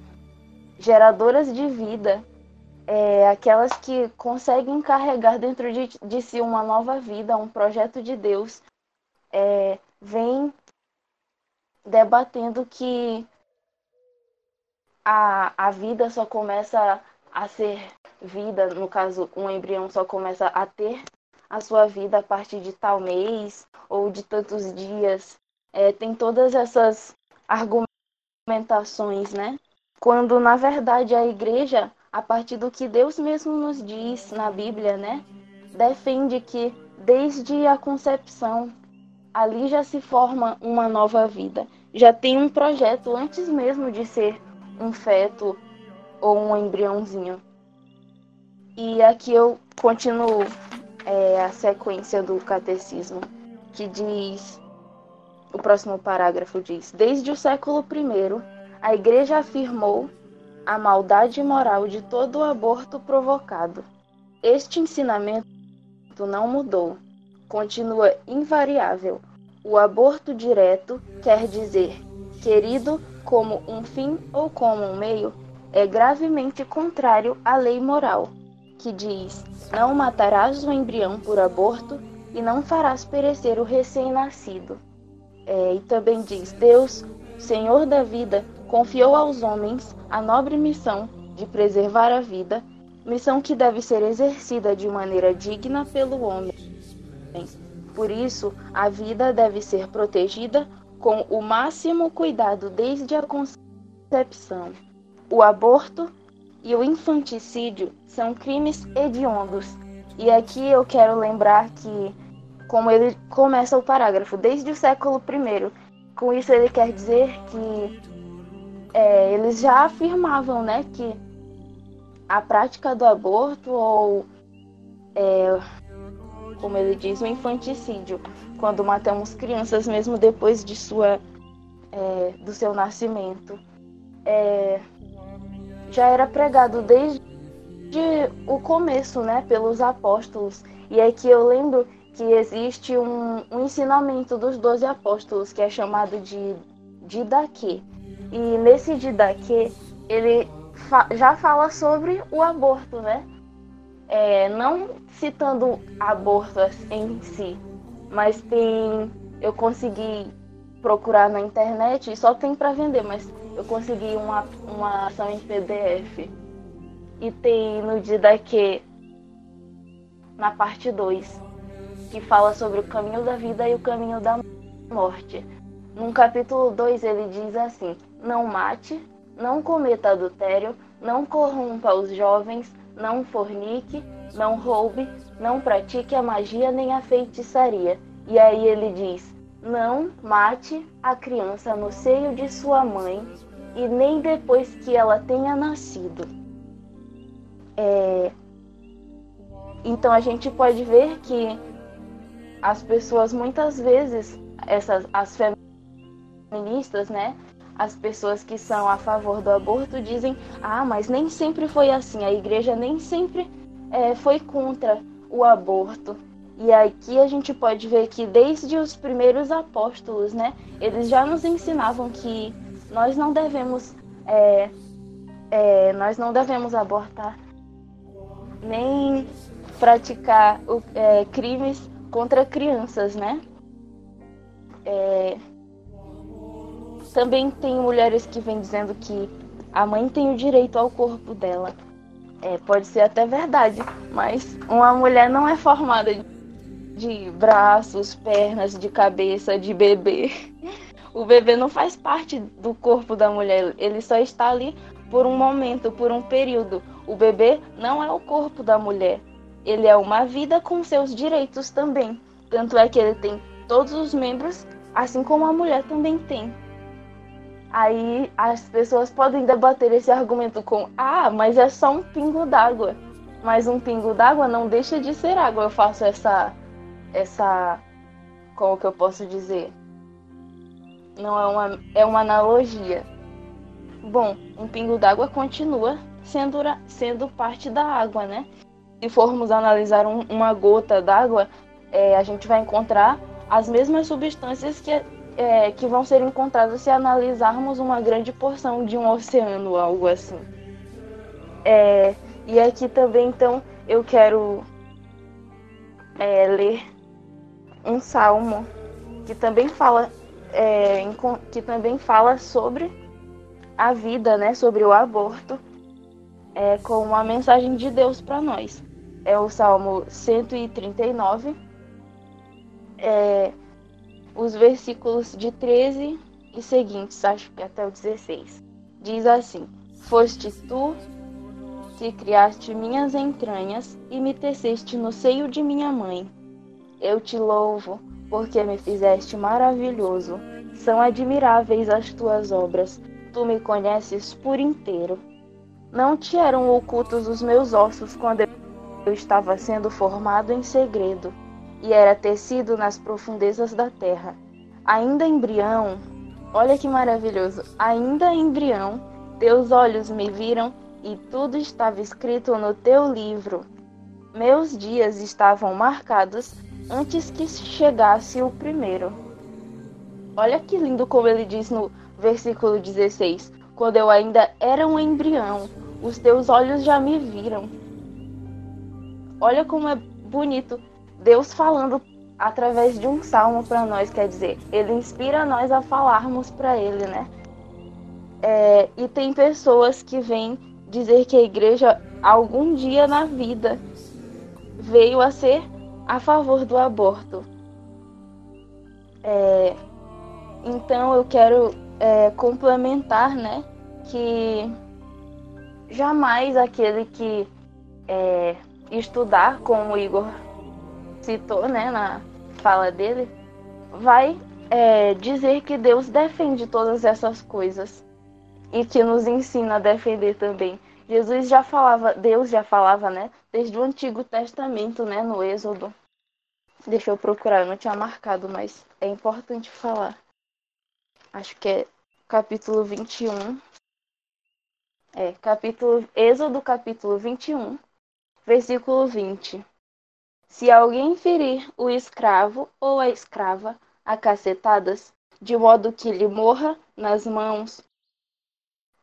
geradoras de vida, é, aquelas que conseguem carregar dentro de, de, si uma nova vida, um projeto de Deus, é, vem debatendo que a, a vida só começa a ser vida, no caso, um embrião só começa a ter a sua vida a partir de tal mês ou de tantos dias. É, tem todas essas argumentações, né? Quando na verdade a igreja, a partir do que Deus mesmo nos diz na Bíblia, né? Defende que desde a concepção ali já se forma uma nova vida. Já tem um projeto antes mesmo de ser um feto ou um embriãozinho. E aqui eu continuo é, a sequência do catecismo, que diz: o próximo parágrafo diz: Desde o século I, a Igreja afirmou a maldade moral de todo o aborto provocado. Este ensinamento não mudou, continua invariável. O aborto direto quer dizer querido como um fim ou como um meio, é gravemente contrário à lei moral, que diz: não matarás o embrião por aborto e não farás perecer o recém-nascido. É, e também diz: Deus, Senhor da vida, confiou aos homens a nobre missão de preservar a vida, missão que deve ser exercida de maneira digna pelo homem. Por isso, a vida deve ser protegida com o máximo cuidado desde a concepção. O aborto e o infanticídio são crimes hediondos. E aqui eu quero lembrar que, como ele começa o parágrafo, desde o século I, com isso ele quer dizer que é, eles já afirmavam né, que a prática do aborto ou, é, como ele diz, o infanticídio quando matamos crianças mesmo depois de sua é, do seu nascimento é, já era pregado desde o começo né pelos apóstolos. E é que eu lembro que existe um, um ensinamento dos doze apóstolos que é chamado de Didaquê e nesse Didaquê ele fa já fala sobre o aborto né é, não citando aborto em si mas tem. Eu consegui procurar na internet e só tem para vender, mas eu consegui uma, uma ação em PDF. E tem no dia daqui, na parte 2, que fala sobre o caminho da vida e o caminho da morte. No capítulo 2 ele diz assim: Não mate, não cometa adultério, não corrompa os jovens, não fornique, não roube, não pratique a magia nem a feitiçaria. E aí ele diz: Não mate a criança no seio de sua mãe e nem depois que ela tenha nascido. É, então a gente pode ver que as pessoas muitas vezes, essas as feministas, né? As pessoas que são a favor do aborto dizem: ah, mas nem sempre foi assim, a igreja nem sempre é, foi contra o aborto. E aqui a gente pode ver que desde os primeiros apóstolos, né, eles já nos ensinavam que nós não devemos, é, é, nós não devemos abortar, nem praticar é, crimes contra crianças, né? É, também tem mulheres que vêm dizendo que a mãe tem o direito ao corpo dela. É, pode ser até verdade, mas uma mulher não é formada de braços, pernas, de cabeça, de bebê. O bebê não faz parte do corpo da mulher, ele só está ali por um momento, por um período. O bebê não é o corpo da mulher, ele é uma vida com seus direitos também. Tanto é que ele tem todos os membros, assim como a mulher também tem. Aí as pessoas podem debater esse argumento com: ah, mas é só um pingo d'água. Mas um pingo d'água não deixa de ser água. Eu faço essa. essa. como que eu posso dizer? Não é uma, é uma analogia. Bom, um pingo d'água continua sendo, sendo parte da água, né? Se formos analisar um, uma gota d'água, é, a gente vai encontrar as mesmas substâncias que é, que vão ser encontradas se analisarmos uma grande porção de um oceano, algo assim. É, e aqui também, então, eu quero é, ler um salmo que também fala é, que também fala sobre a vida, né, sobre o aborto, é, com uma mensagem de Deus para nós. É o Salmo 139. É, os versículos de 13 e seguintes, acho que até o 16. Diz assim: Foste tu que criaste minhas entranhas e me teceste no seio de minha mãe. Eu te louvo, porque me fizeste maravilhoso. São admiráveis as tuas obras. Tu me conheces por inteiro. Não te eram ocultos os meus ossos quando eu estava sendo formado em segredo e era tecido nas profundezas da terra. Ainda embrião, olha que maravilhoso, ainda embrião, teus olhos me viram e tudo estava escrito no teu livro. Meus dias estavam marcados antes que chegasse o primeiro. Olha que lindo como ele diz no versículo 16: Quando eu ainda era um embrião, os teus olhos já me viram. Olha como é bonito Deus falando através de um salmo para nós, quer dizer, ele inspira nós a falarmos para ele, né? É, e tem pessoas que vêm dizer que a igreja algum dia na vida veio a ser a favor do aborto. É, então eu quero é, complementar, né, que jamais aquele que é, estudar, como o Igor citou né, na fala dele, vai é, dizer que Deus defende todas essas coisas e que nos ensina a defender também. Jesus já falava, Deus já falava, né, desde o Antigo Testamento, né, no Êxodo. Deixa eu procurar, eu não tinha marcado, mas é importante falar. Acho que é capítulo 21. É, capítulo Êxodo capítulo 21, versículo 20. Se alguém ferir o escravo ou a escrava a cacetadas, de modo que lhe morra nas mãos,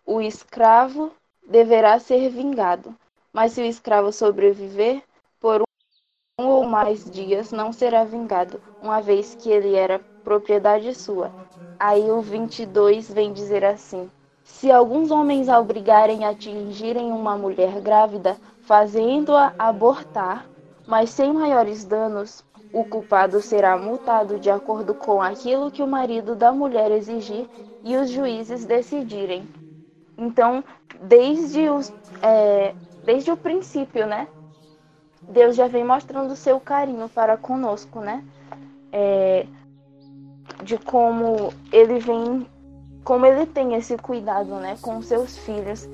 o escravo deverá ser vingado. Mas se o escravo sobreviver por um ou mais dias, não será vingado, uma vez que ele era propriedade sua. Aí o 22 vem dizer assim: Se alguns homens a obrigarem a atingirem uma mulher grávida, fazendo-a abortar, mas sem maiores danos, o culpado será multado de acordo com aquilo que o marido da mulher exigir e os juízes decidirem. Então, desde, os, é, desde o princípio, né? Deus já vem mostrando seu carinho para conosco, né? É, de como ele vem, como ele tem esse cuidado, né, com seus filhos,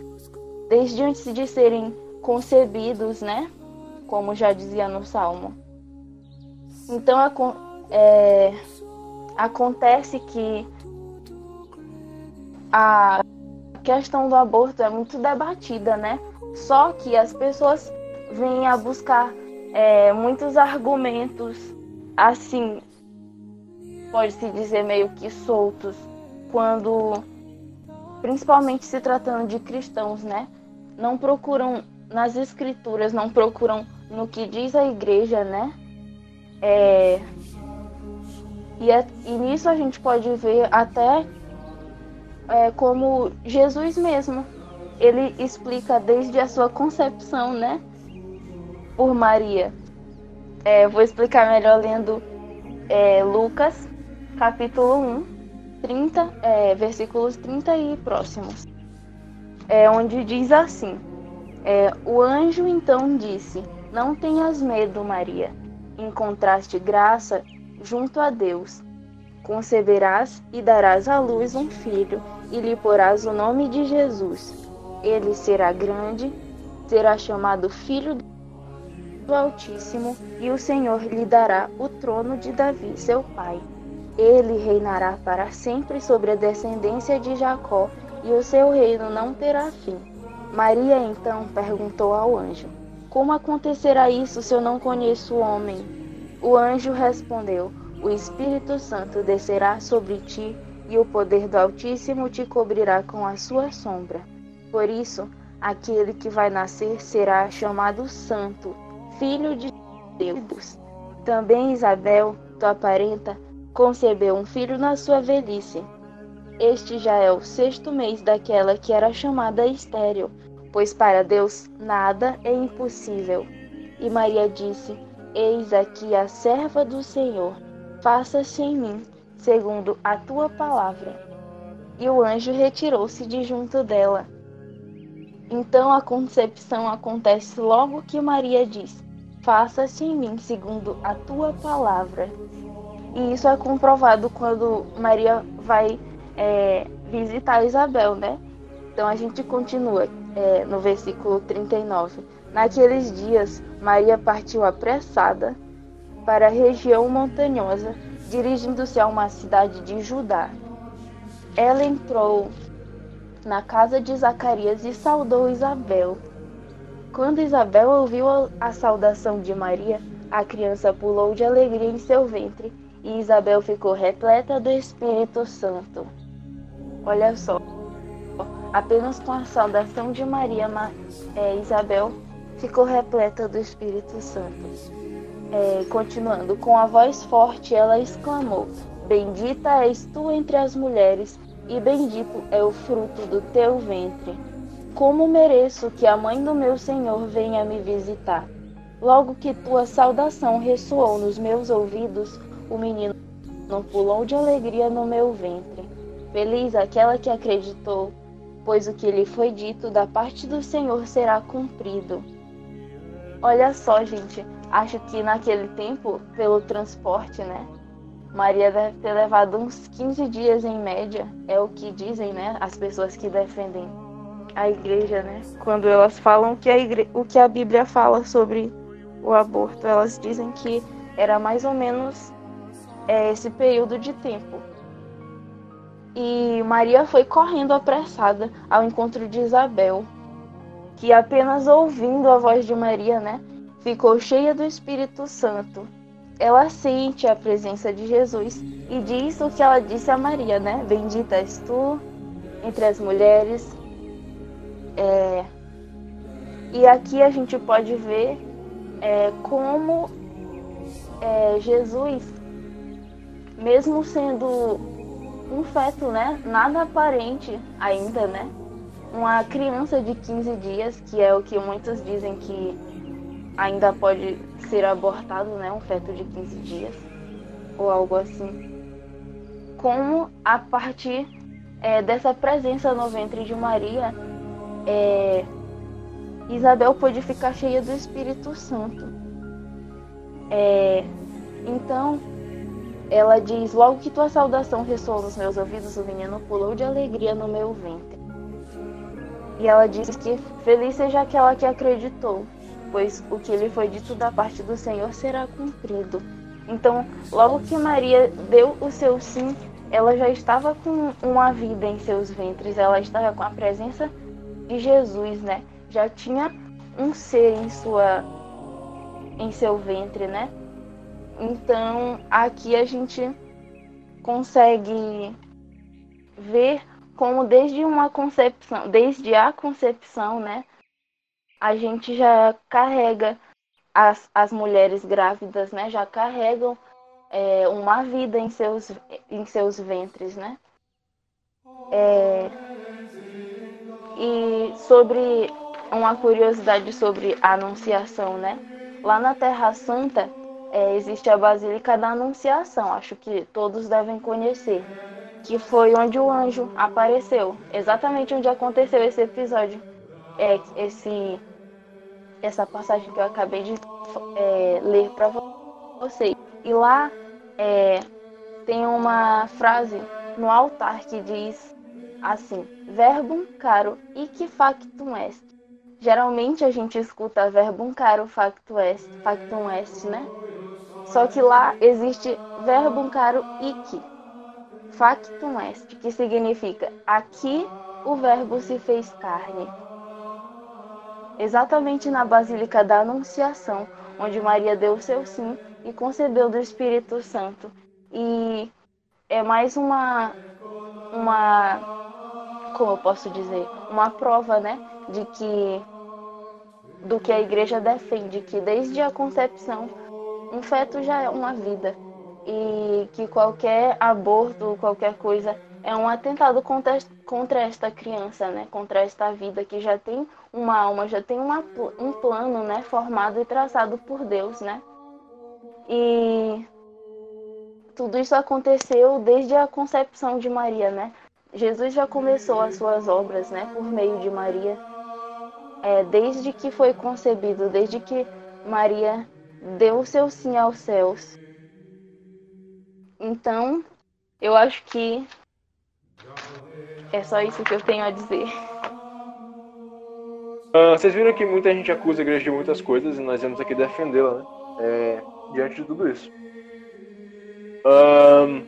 desde antes de serem concebidos, né? Como já dizia no Salmo. Então é, acontece que a questão do aborto é muito debatida, né? Só que as pessoas vêm a buscar é, muitos argumentos, assim, pode-se dizer meio que soltos, quando, principalmente se tratando de cristãos, né? Não procuram nas escrituras, não procuram no que diz a igreja, né? É, e, é, e nisso a gente pode ver até é, como Jesus mesmo. Ele explica desde a sua concepção, né? Por Maria. É, vou explicar melhor lendo é, Lucas, capítulo 1, 30, é, versículos 30 e próximos. É, onde diz assim: é, O anjo então disse: Não tenhas medo, Maria. Encontraste graça junto a Deus. Conceberás e darás à luz um filho, e lhe porás o nome de Jesus. Ele será grande, será chamado Filho do Altíssimo, e o Senhor lhe dará o trono de Davi, seu pai. Ele reinará para sempre sobre a descendência de Jacó, e o seu reino não terá fim. Maria então perguntou ao anjo: Como acontecerá isso se eu não conheço o homem? O anjo respondeu: O Espírito Santo descerá sobre ti e o poder do Altíssimo te cobrirá com a sua sombra. Por isso, aquele que vai nascer será chamado Santo, Filho de Deus. Também Isabel, tua parenta, concebeu um filho na sua velhice. Este já é o sexto mês daquela que era chamada estéril, pois para Deus nada é impossível. E Maria disse: Eis aqui a serva do Senhor, faça-se em mim segundo a tua palavra. E o anjo retirou-se de junto dela. Então a concepção acontece logo que Maria diz: Faça-se em mim segundo a tua palavra. E isso é comprovado quando Maria vai é, visitar Isabel, né? Então a gente continua é, no versículo 39. Naqueles dias, Maria partiu apressada para a região montanhosa dirigindo-se a uma cidade de Judá. Ela entrou na casa de Zacarias e saudou Isabel. Quando Isabel ouviu a saudação de Maria, a criança pulou de alegria em seu ventre e Isabel ficou repleta do Espírito Santo. Olha só, apenas com a saudação de Maria, é, Isabel ficou repleta do Espírito Santo. É, continuando, com a voz forte ela exclamou: Bendita és tu entre as mulheres, e bendito é o fruto do teu ventre. Como mereço que a mãe do meu Senhor venha me visitar? Logo que tua saudação ressoou nos meus ouvidos, o menino pulou de alegria no meu ventre. Feliz aquela que acreditou, pois o que lhe foi dito da parte do Senhor será cumprido. Olha só, gente, Acho que naquele tempo, pelo transporte, né? Maria deve ter levado uns 15 dias em média, é o que dizem, né? As pessoas que defendem a igreja, né? Quando elas falam que a igre... o que a Bíblia fala sobre o aborto, elas dizem que era mais ou menos é, esse período de tempo. E Maria foi correndo apressada ao encontro de Isabel, que apenas ouvindo a voz de Maria, né? ficou cheia do Espírito Santo. Ela sente a presença de Jesus e diz o que ela disse a Maria, né? Bendita és tu entre as mulheres. É... E aqui a gente pode ver é, como é, Jesus, mesmo sendo um feto, né? Nada aparente ainda, né? Uma criança de 15 dias, que é o que muitos dizem que ainda pode ser abortado, né, um feto de 15 dias ou algo assim. Como a partir é, dessa presença no ventre de Maria, é, Isabel pôde ficar cheia do Espírito Santo. É, então, ela diz: Logo que tua saudação ressoou nos meus ouvidos, o menino pulou de alegria no meu ventre. E ela diz que feliz seja aquela que acreditou, pois o que lhe foi dito da parte do Senhor será cumprido. Então, logo que Maria deu o seu sim, ela já estava com uma vida em seus ventres, ela estava com a presença de Jesus, né? Já tinha um ser em sua em seu ventre, né? Então, aqui a gente consegue ver como desde uma concepção, desde a concepção, né, a gente já carrega as, as mulheres grávidas, né, já carregam é, uma vida em seus, em seus ventres, né? É, e sobre uma curiosidade sobre a Anunciação, né? Lá na Terra Santa é, existe a Basílica da Anunciação, acho que todos devem conhecer, que foi onde o anjo apareceu, exatamente onde aconteceu esse episódio, é, esse, essa passagem que eu acabei de é, ler para vocês. E lá é, tem uma frase no altar que diz assim: Verbum caro que factum est. Geralmente a gente escuta verbum caro factum est, factum est, né? Só que lá existe verbum caro que factum est, que significa aqui o verbo se fez carne. Exatamente na Basílica da Anunciação, onde Maria deu seu sim e concebeu do Espírito Santo. E é mais uma uma como eu posso dizer, uma prova, né, de que do que a igreja defende, que desde a concepção um feto já é uma vida e que qualquer aborto, qualquer coisa é um atentado contra, contra esta criança, né? Contra esta vida que já tem uma alma, já tem uma, um plano, né? Formado e traçado por Deus, né? E tudo isso aconteceu desde a concepção de Maria, né? Jesus já começou as suas obras, né? Por meio de Maria, é, desde que foi concebido, desde que Maria deu seu sim aos céus. Então, eu acho que é só isso que eu tenho a dizer. Uh, vocês viram que muita gente acusa a igreja de muitas coisas e nós vamos aqui defendê-la, né? É, diante de tudo isso. Um,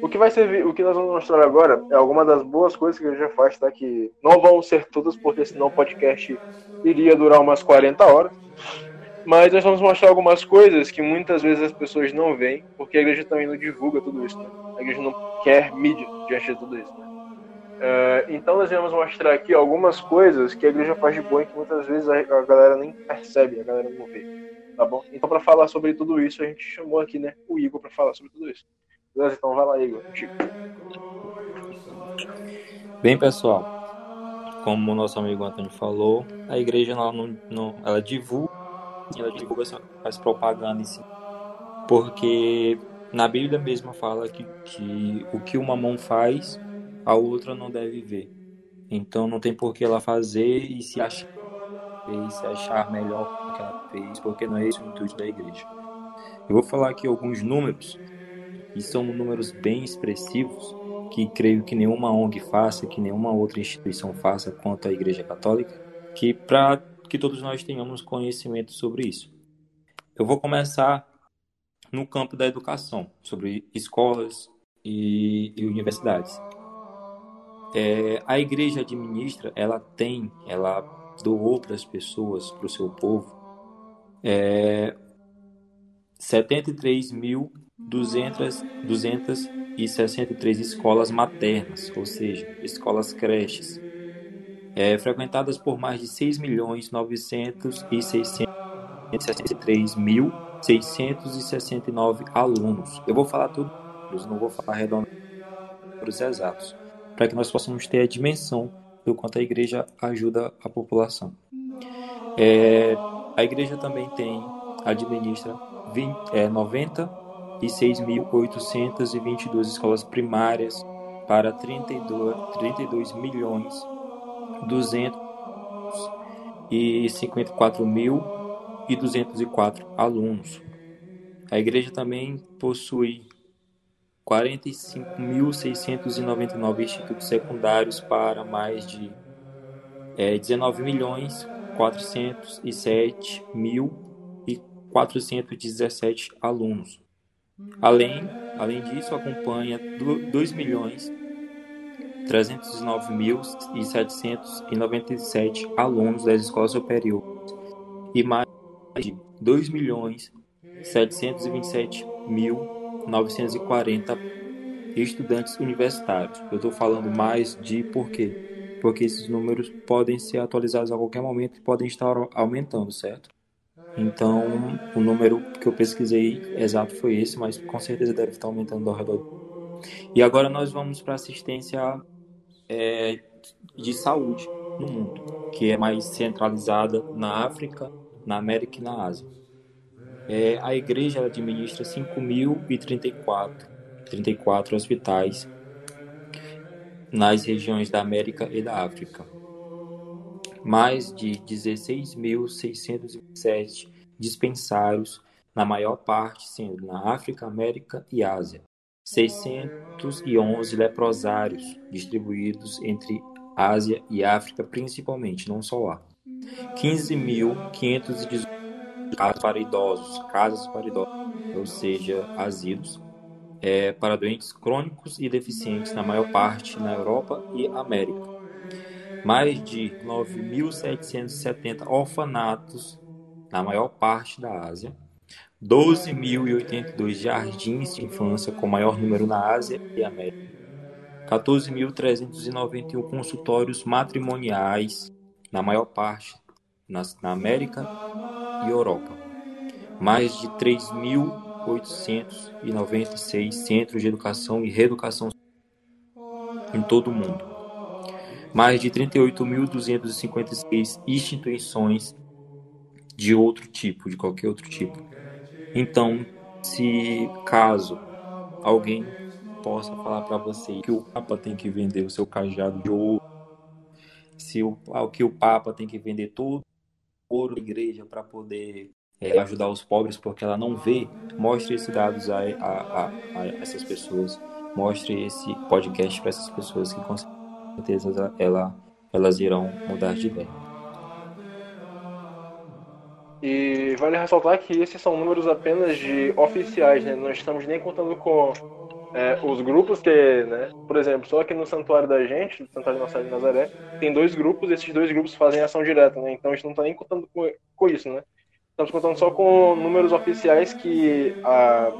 o que vai servir, o que nós vamos mostrar agora é alguma das boas coisas que a igreja faz, tá? Que não vão ser todas, porque senão o podcast iria durar umas 40 horas. Mas nós vamos mostrar algumas coisas que muitas vezes as pessoas não veem, porque a igreja também não divulga tudo isso. Né? A igreja não quer mídia diante de tudo isso. Né? Uh, então nós vamos mostrar aqui algumas coisas que a igreja faz de boa e que muitas vezes a, a galera nem percebe, a galera não vê. Tá bom? Então para falar sobre tudo isso a gente chamou aqui, né, o Igor para falar sobre tudo isso. Beleza? Então vai lá, Igor. Bem, pessoal, como o nosso amigo Antônio falou, a igreja ela, não, não, ela divulga ela divulga, faz propaganda em si. Porque na Bíblia mesma fala que, que o que uma mão faz, a outra não deve ver. Então não tem por que ela fazer e se achar, se achar melhor do que ela fez, porque não é esse o intuito da igreja. Eu vou falar aqui alguns números, e são números bem expressivos, que creio que nenhuma ONG faça, que nenhuma outra instituição faça quanto à Igreja Católica, que para que todos nós tenhamos conhecimento sobre isso. Eu vou começar no campo da educação, sobre escolas e, e universidades. É, a igreja administra, ela tem, ela doou para as pessoas, para o seu povo, é, 73.263 escolas maternas, ou seja, escolas creches é, frequentadas por mais de 6 milhões 963 mil 669 alunos. Eu vou falar tudo, não vou falar redondo os exatos, para que nós possamos ter a dimensão do quanto a igreja ajuda a população. É, a igreja também tem, administra 20, é, 96.822 escolas primárias para 32, 32 milhões 254.204 alunos. A igreja também possui 45.699 institutos secundários para mais de é 19 milhões 407 mil e 417 alunos. Além, além disso, acompanha 2 milhões 309.797 alunos das escolas superiores e mais de 2 milhões 727.940 estudantes universitários. Eu estou falando mais de por quê? Porque esses números podem ser atualizados a qualquer momento e podem estar aumentando, certo? Então, o número que eu pesquisei exato foi esse, mas com certeza deve estar aumentando ao redor. E agora nós vamos para assistência é, de saúde no mundo, que é mais centralizada na África, na América e na Ásia. É, a igreja administra 5.034 34 hospitais nas regiões da América e da África. Mais de 16.627 dispensários, na maior parte sendo na África, América e Ásia. 611 leprosários distribuídos entre Ásia e África principalmente, não só lá. 15.518 casas para idosos, casas para idosos, ou seja, asilos, é, para doentes crônicos e deficientes, na maior parte na Europa e América. Mais de 9.770 orfanatos, na maior parte da Ásia, 12.082 jardins de infância, com maior número na Ásia e América, 14.391 consultórios matrimoniais, na maior parte na, na América e Europa, mais de 3.896 centros de educação e reeducação em todo o mundo, mais de 38.256 instituições de outro tipo, de qualquer outro tipo. Então, se caso alguém possa falar para você que o Papa tem que vender o seu cajado de ouro, se o que o Papa tem que vender todo o ouro da igreja para poder é, ajudar os pobres porque ela não vê, mostre esses dados a, a, a, a essas pessoas, mostre esse podcast para essas pessoas que com certeza ela, elas irão mudar de ideia. E vale ressaltar que esses são números apenas de oficiais, né? Não estamos nem contando com é, os grupos que, né? Por exemplo, só aqui no santuário da gente, no santuário de Nossa Senhora de Nazaré, tem dois grupos, esses dois grupos fazem ação direta, né? Então a gente não está nem contando com, com, isso, né? Estamos contando só com números oficiais que, a,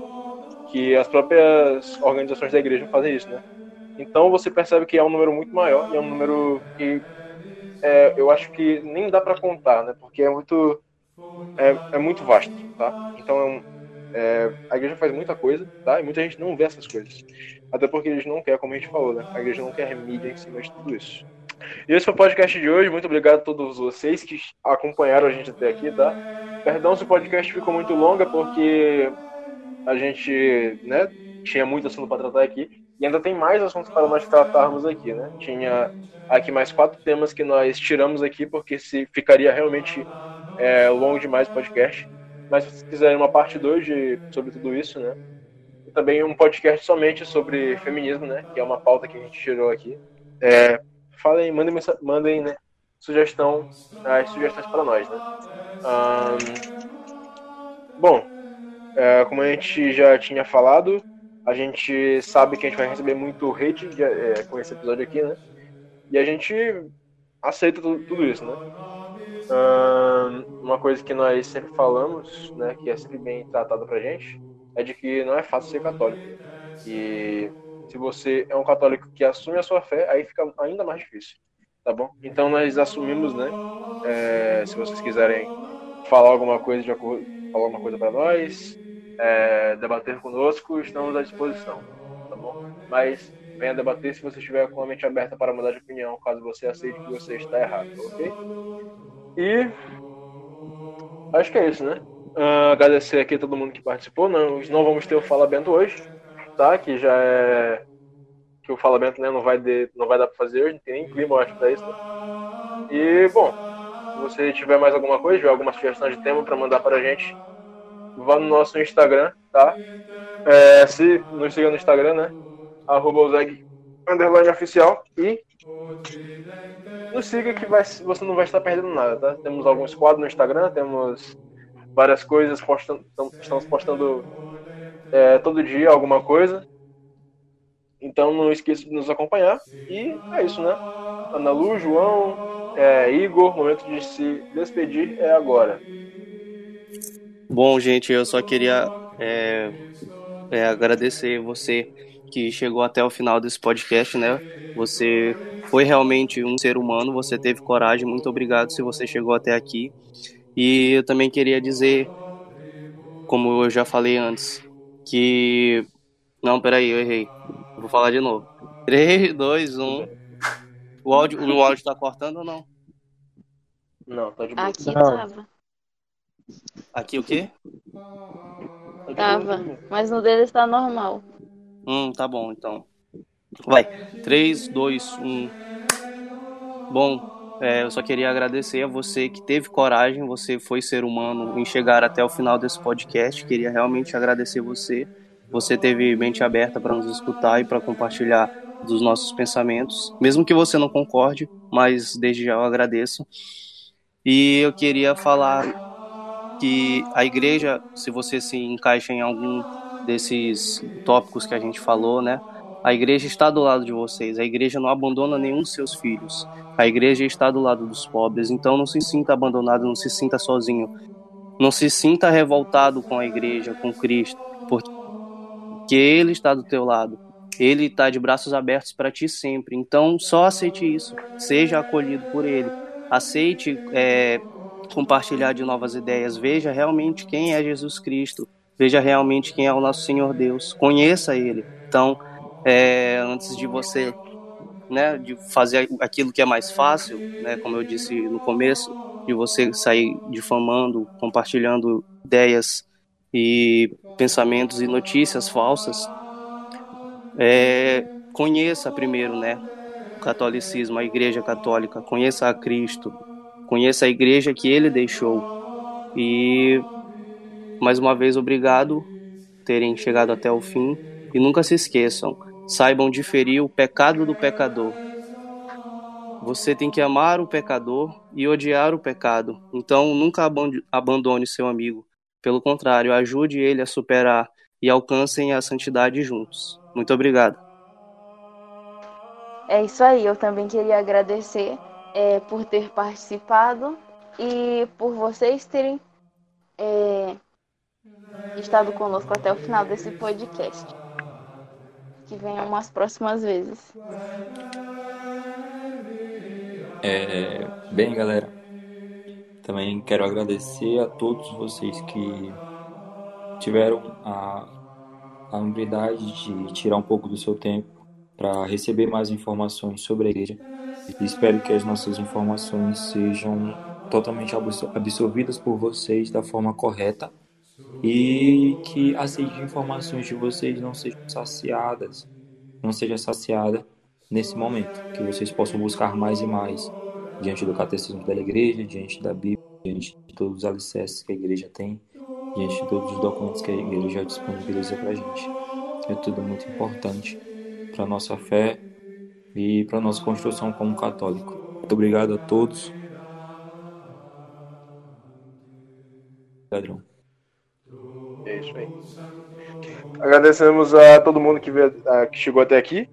que as próprias organizações da igreja fazem isso, né? Então você percebe que é um número muito maior e é um número que é, eu acho que nem dá para contar, né? Porque é muito é, é muito vasto, tá? Então, é, a igreja faz muita coisa, tá? E muita gente não vê essas coisas. Até porque eles não querem, como a gente falou, né? A igreja não quer mídia em cima de tudo isso. E esse foi o podcast de hoje. Muito obrigado a todos vocês que acompanharam a gente até aqui, tá? Perdão se o podcast ficou muito longo, porque a gente, né, tinha muito assunto para tratar aqui. E ainda tem mais assuntos para nós tratarmos aqui, né? Tinha aqui mais quatro temas que nós tiramos aqui, porque se ficaria realmente é longo demais o podcast. Mas se vocês quiserem uma parte 2 de, sobre tudo isso, né? E também um podcast somente sobre feminismo, né? Que é uma pauta que a gente tirou aqui. É, falem, mandem, mandem né, sugestão, as sugestões para nós, né? Um, bom, é, como a gente já tinha falado, a gente sabe que a gente vai receber muito hate de, é, com esse episódio aqui, né? E a gente aceita tudo, tudo isso, né? Uma coisa que nós sempre falamos, né, que é sempre bem tratado pra gente, é de que não é fácil ser católico. E se você é um católico que assume a sua fé, aí fica ainda mais difícil, tá bom? Então nós assumimos, né? É, se vocês quiserem falar alguma coisa, de falar alguma coisa para nós, é, debater conosco, estamos à disposição, tá bom? Mas venha debater se você estiver com a mente aberta para mudar de opinião, caso você aceite que você está errado, ok? E acho que é isso, né? Uh, agradecer aqui todo mundo que participou. Não, não vamos ter o Fala Bento hoje, tá? Que já é. Que o Fala Bento né, não, vai de... não vai dar pra fazer hoje, não tem nem clima, eu acho, pra isso. Né? E, bom, se você tiver mais alguma coisa, tiver alguma sugestão de tema pra mandar pra gente, vá no nosso Instagram, tá? É, se nos siga no Instagram, né? Arroba underline oficial. E Nos siga que vai, você não vai estar perdendo nada, tá? Temos alguns quadros no Instagram, temos várias coisas, postando, estamos postando é, todo dia alguma coisa. Então não esqueça de nos acompanhar. E é isso, né? Ana Lu, João, é, Igor, momento de se despedir é agora. Bom, gente, eu só queria é, é, agradecer você que chegou até o final desse podcast, né? Você foi realmente um ser humano, você teve coragem, muito obrigado se você chegou até aqui. E eu também queria dizer, como eu já falei antes, que. Não, peraí, eu errei. Vou falar de novo. 3, 2, 1. O áudio, o áudio tá cortando ou não? Não, tá de boa. Aqui tava. Aqui o quê? Tava. Mas no dele está normal. Hum, tá bom, então. Vai. 3, 2, 1. Bom, é, eu só queria agradecer a você que teve coragem, você foi ser humano em chegar até o final desse podcast. Queria realmente agradecer você. Você teve mente aberta para nos escutar e para compartilhar dos nossos pensamentos, mesmo que você não concorde, mas desde já eu agradeço. E eu queria falar que a igreja, se você se encaixa em algum desses tópicos que a gente falou, né? A igreja está do lado de vocês. A igreja não abandona nenhum dos seus filhos. A igreja está do lado dos pobres. Então não se sinta abandonado, não se sinta sozinho. Não se sinta revoltado com a igreja, com Cristo, porque Ele está do teu lado. Ele está de braços abertos para ti sempre. Então só aceite isso. Seja acolhido por Ele. Aceite é, compartilhar de novas ideias. Veja realmente quem é Jesus Cristo veja realmente quem é o nosso Senhor Deus, conheça Ele. Então, é, antes de você, né, de fazer aquilo que é mais fácil, né, como eu disse no começo, de você sair difamando, compartilhando ideias e pensamentos e notícias falsas, é, conheça primeiro, né, o catolicismo, a Igreja Católica, conheça a Cristo, conheça a Igreja que Ele deixou. E mais uma vez, obrigado terem chegado até o fim e nunca se esqueçam, saibam diferir o pecado do pecador. Você tem que amar o pecador e odiar o pecado. Então, nunca abandone seu amigo. Pelo contrário, ajude ele a superar e alcancem a santidade juntos. Muito obrigado. É isso aí. Eu também queria agradecer é, por ter participado e por vocês terem é, estado conosco até o final desse podcast. Que venham umas próximas vezes. É, bem, galera, também quero agradecer a todos vocês que tiveram a, a humildade de tirar um pouco do seu tempo para receber mais informações sobre a igreja. E espero que as nossas informações sejam totalmente absorvidas por vocês da forma correta e que a sede de informações de vocês não sejam saciadas, não seja saciada nesse momento, que vocês possam buscar mais e mais diante do catecismo da igreja, diante da Bíblia, diante de todos os alicerces que a igreja tem, diante de todos os documentos que a igreja disponibiliza para a gente. É tudo muito importante para a nossa fé e para a nossa construção como católico. Muito obrigado a todos. Padrão. É isso aí. Agradecemos a todo mundo que, veio, que chegou até aqui,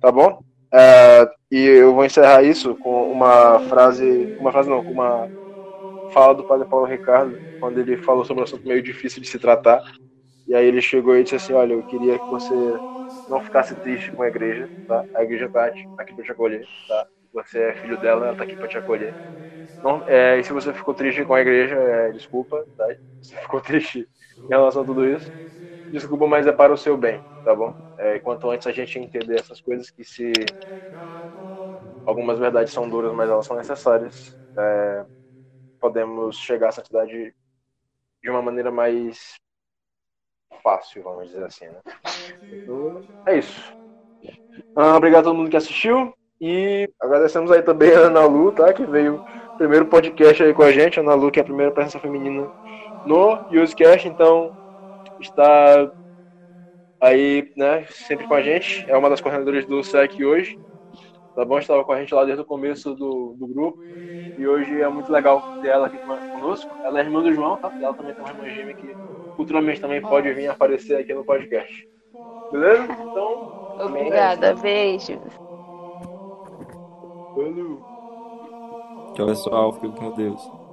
tá bom? Uh, e eu vou encerrar isso com uma frase, uma frase não, com uma fala do Padre Paulo Ricardo, quando ele falou sobre um assunto meio difícil de se tratar. E aí ele chegou e disse assim, olha, eu queria que você não ficasse triste com a igreja, tá? A igreja tá aqui para te acolher, tá? Você é filho dela, ela tá aqui para te acolher. Não, é, e se você ficou triste com a igreja, é, desculpa, tá? Se ficou triste em relação a tudo isso. Desculpa, mas é para o seu bem, tá bom? É, quanto antes a gente entender essas coisas, que se algumas verdades são duras, mas elas são necessárias, é, podemos chegar à santidade de uma maneira mais fácil, vamos dizer assim, né? Então, é isso. Ah, obrigado a todo mundo que assistiu e agradecemos aí também a Ana Lu, tá? Que veio primeiro podcast aí com a gente, Ana Lu, que é a primeira presença feminina no UseCast, então está aí, né, sempre com a gente, é uma das coordenadoras do SEC hoje. Tá bom? Estava com a gente lá desde o começo do, do grupo. E hoje é muito legal ter ela aqui conosco. Ela é irmã do João, tá? Ela também tem uma irmã gêmea que futuramente também pode vir aparecer aqui no podcast. Beleza? Então. Obrigada, beijo. Valeu. Tchau, pessoal. Fique com Deus.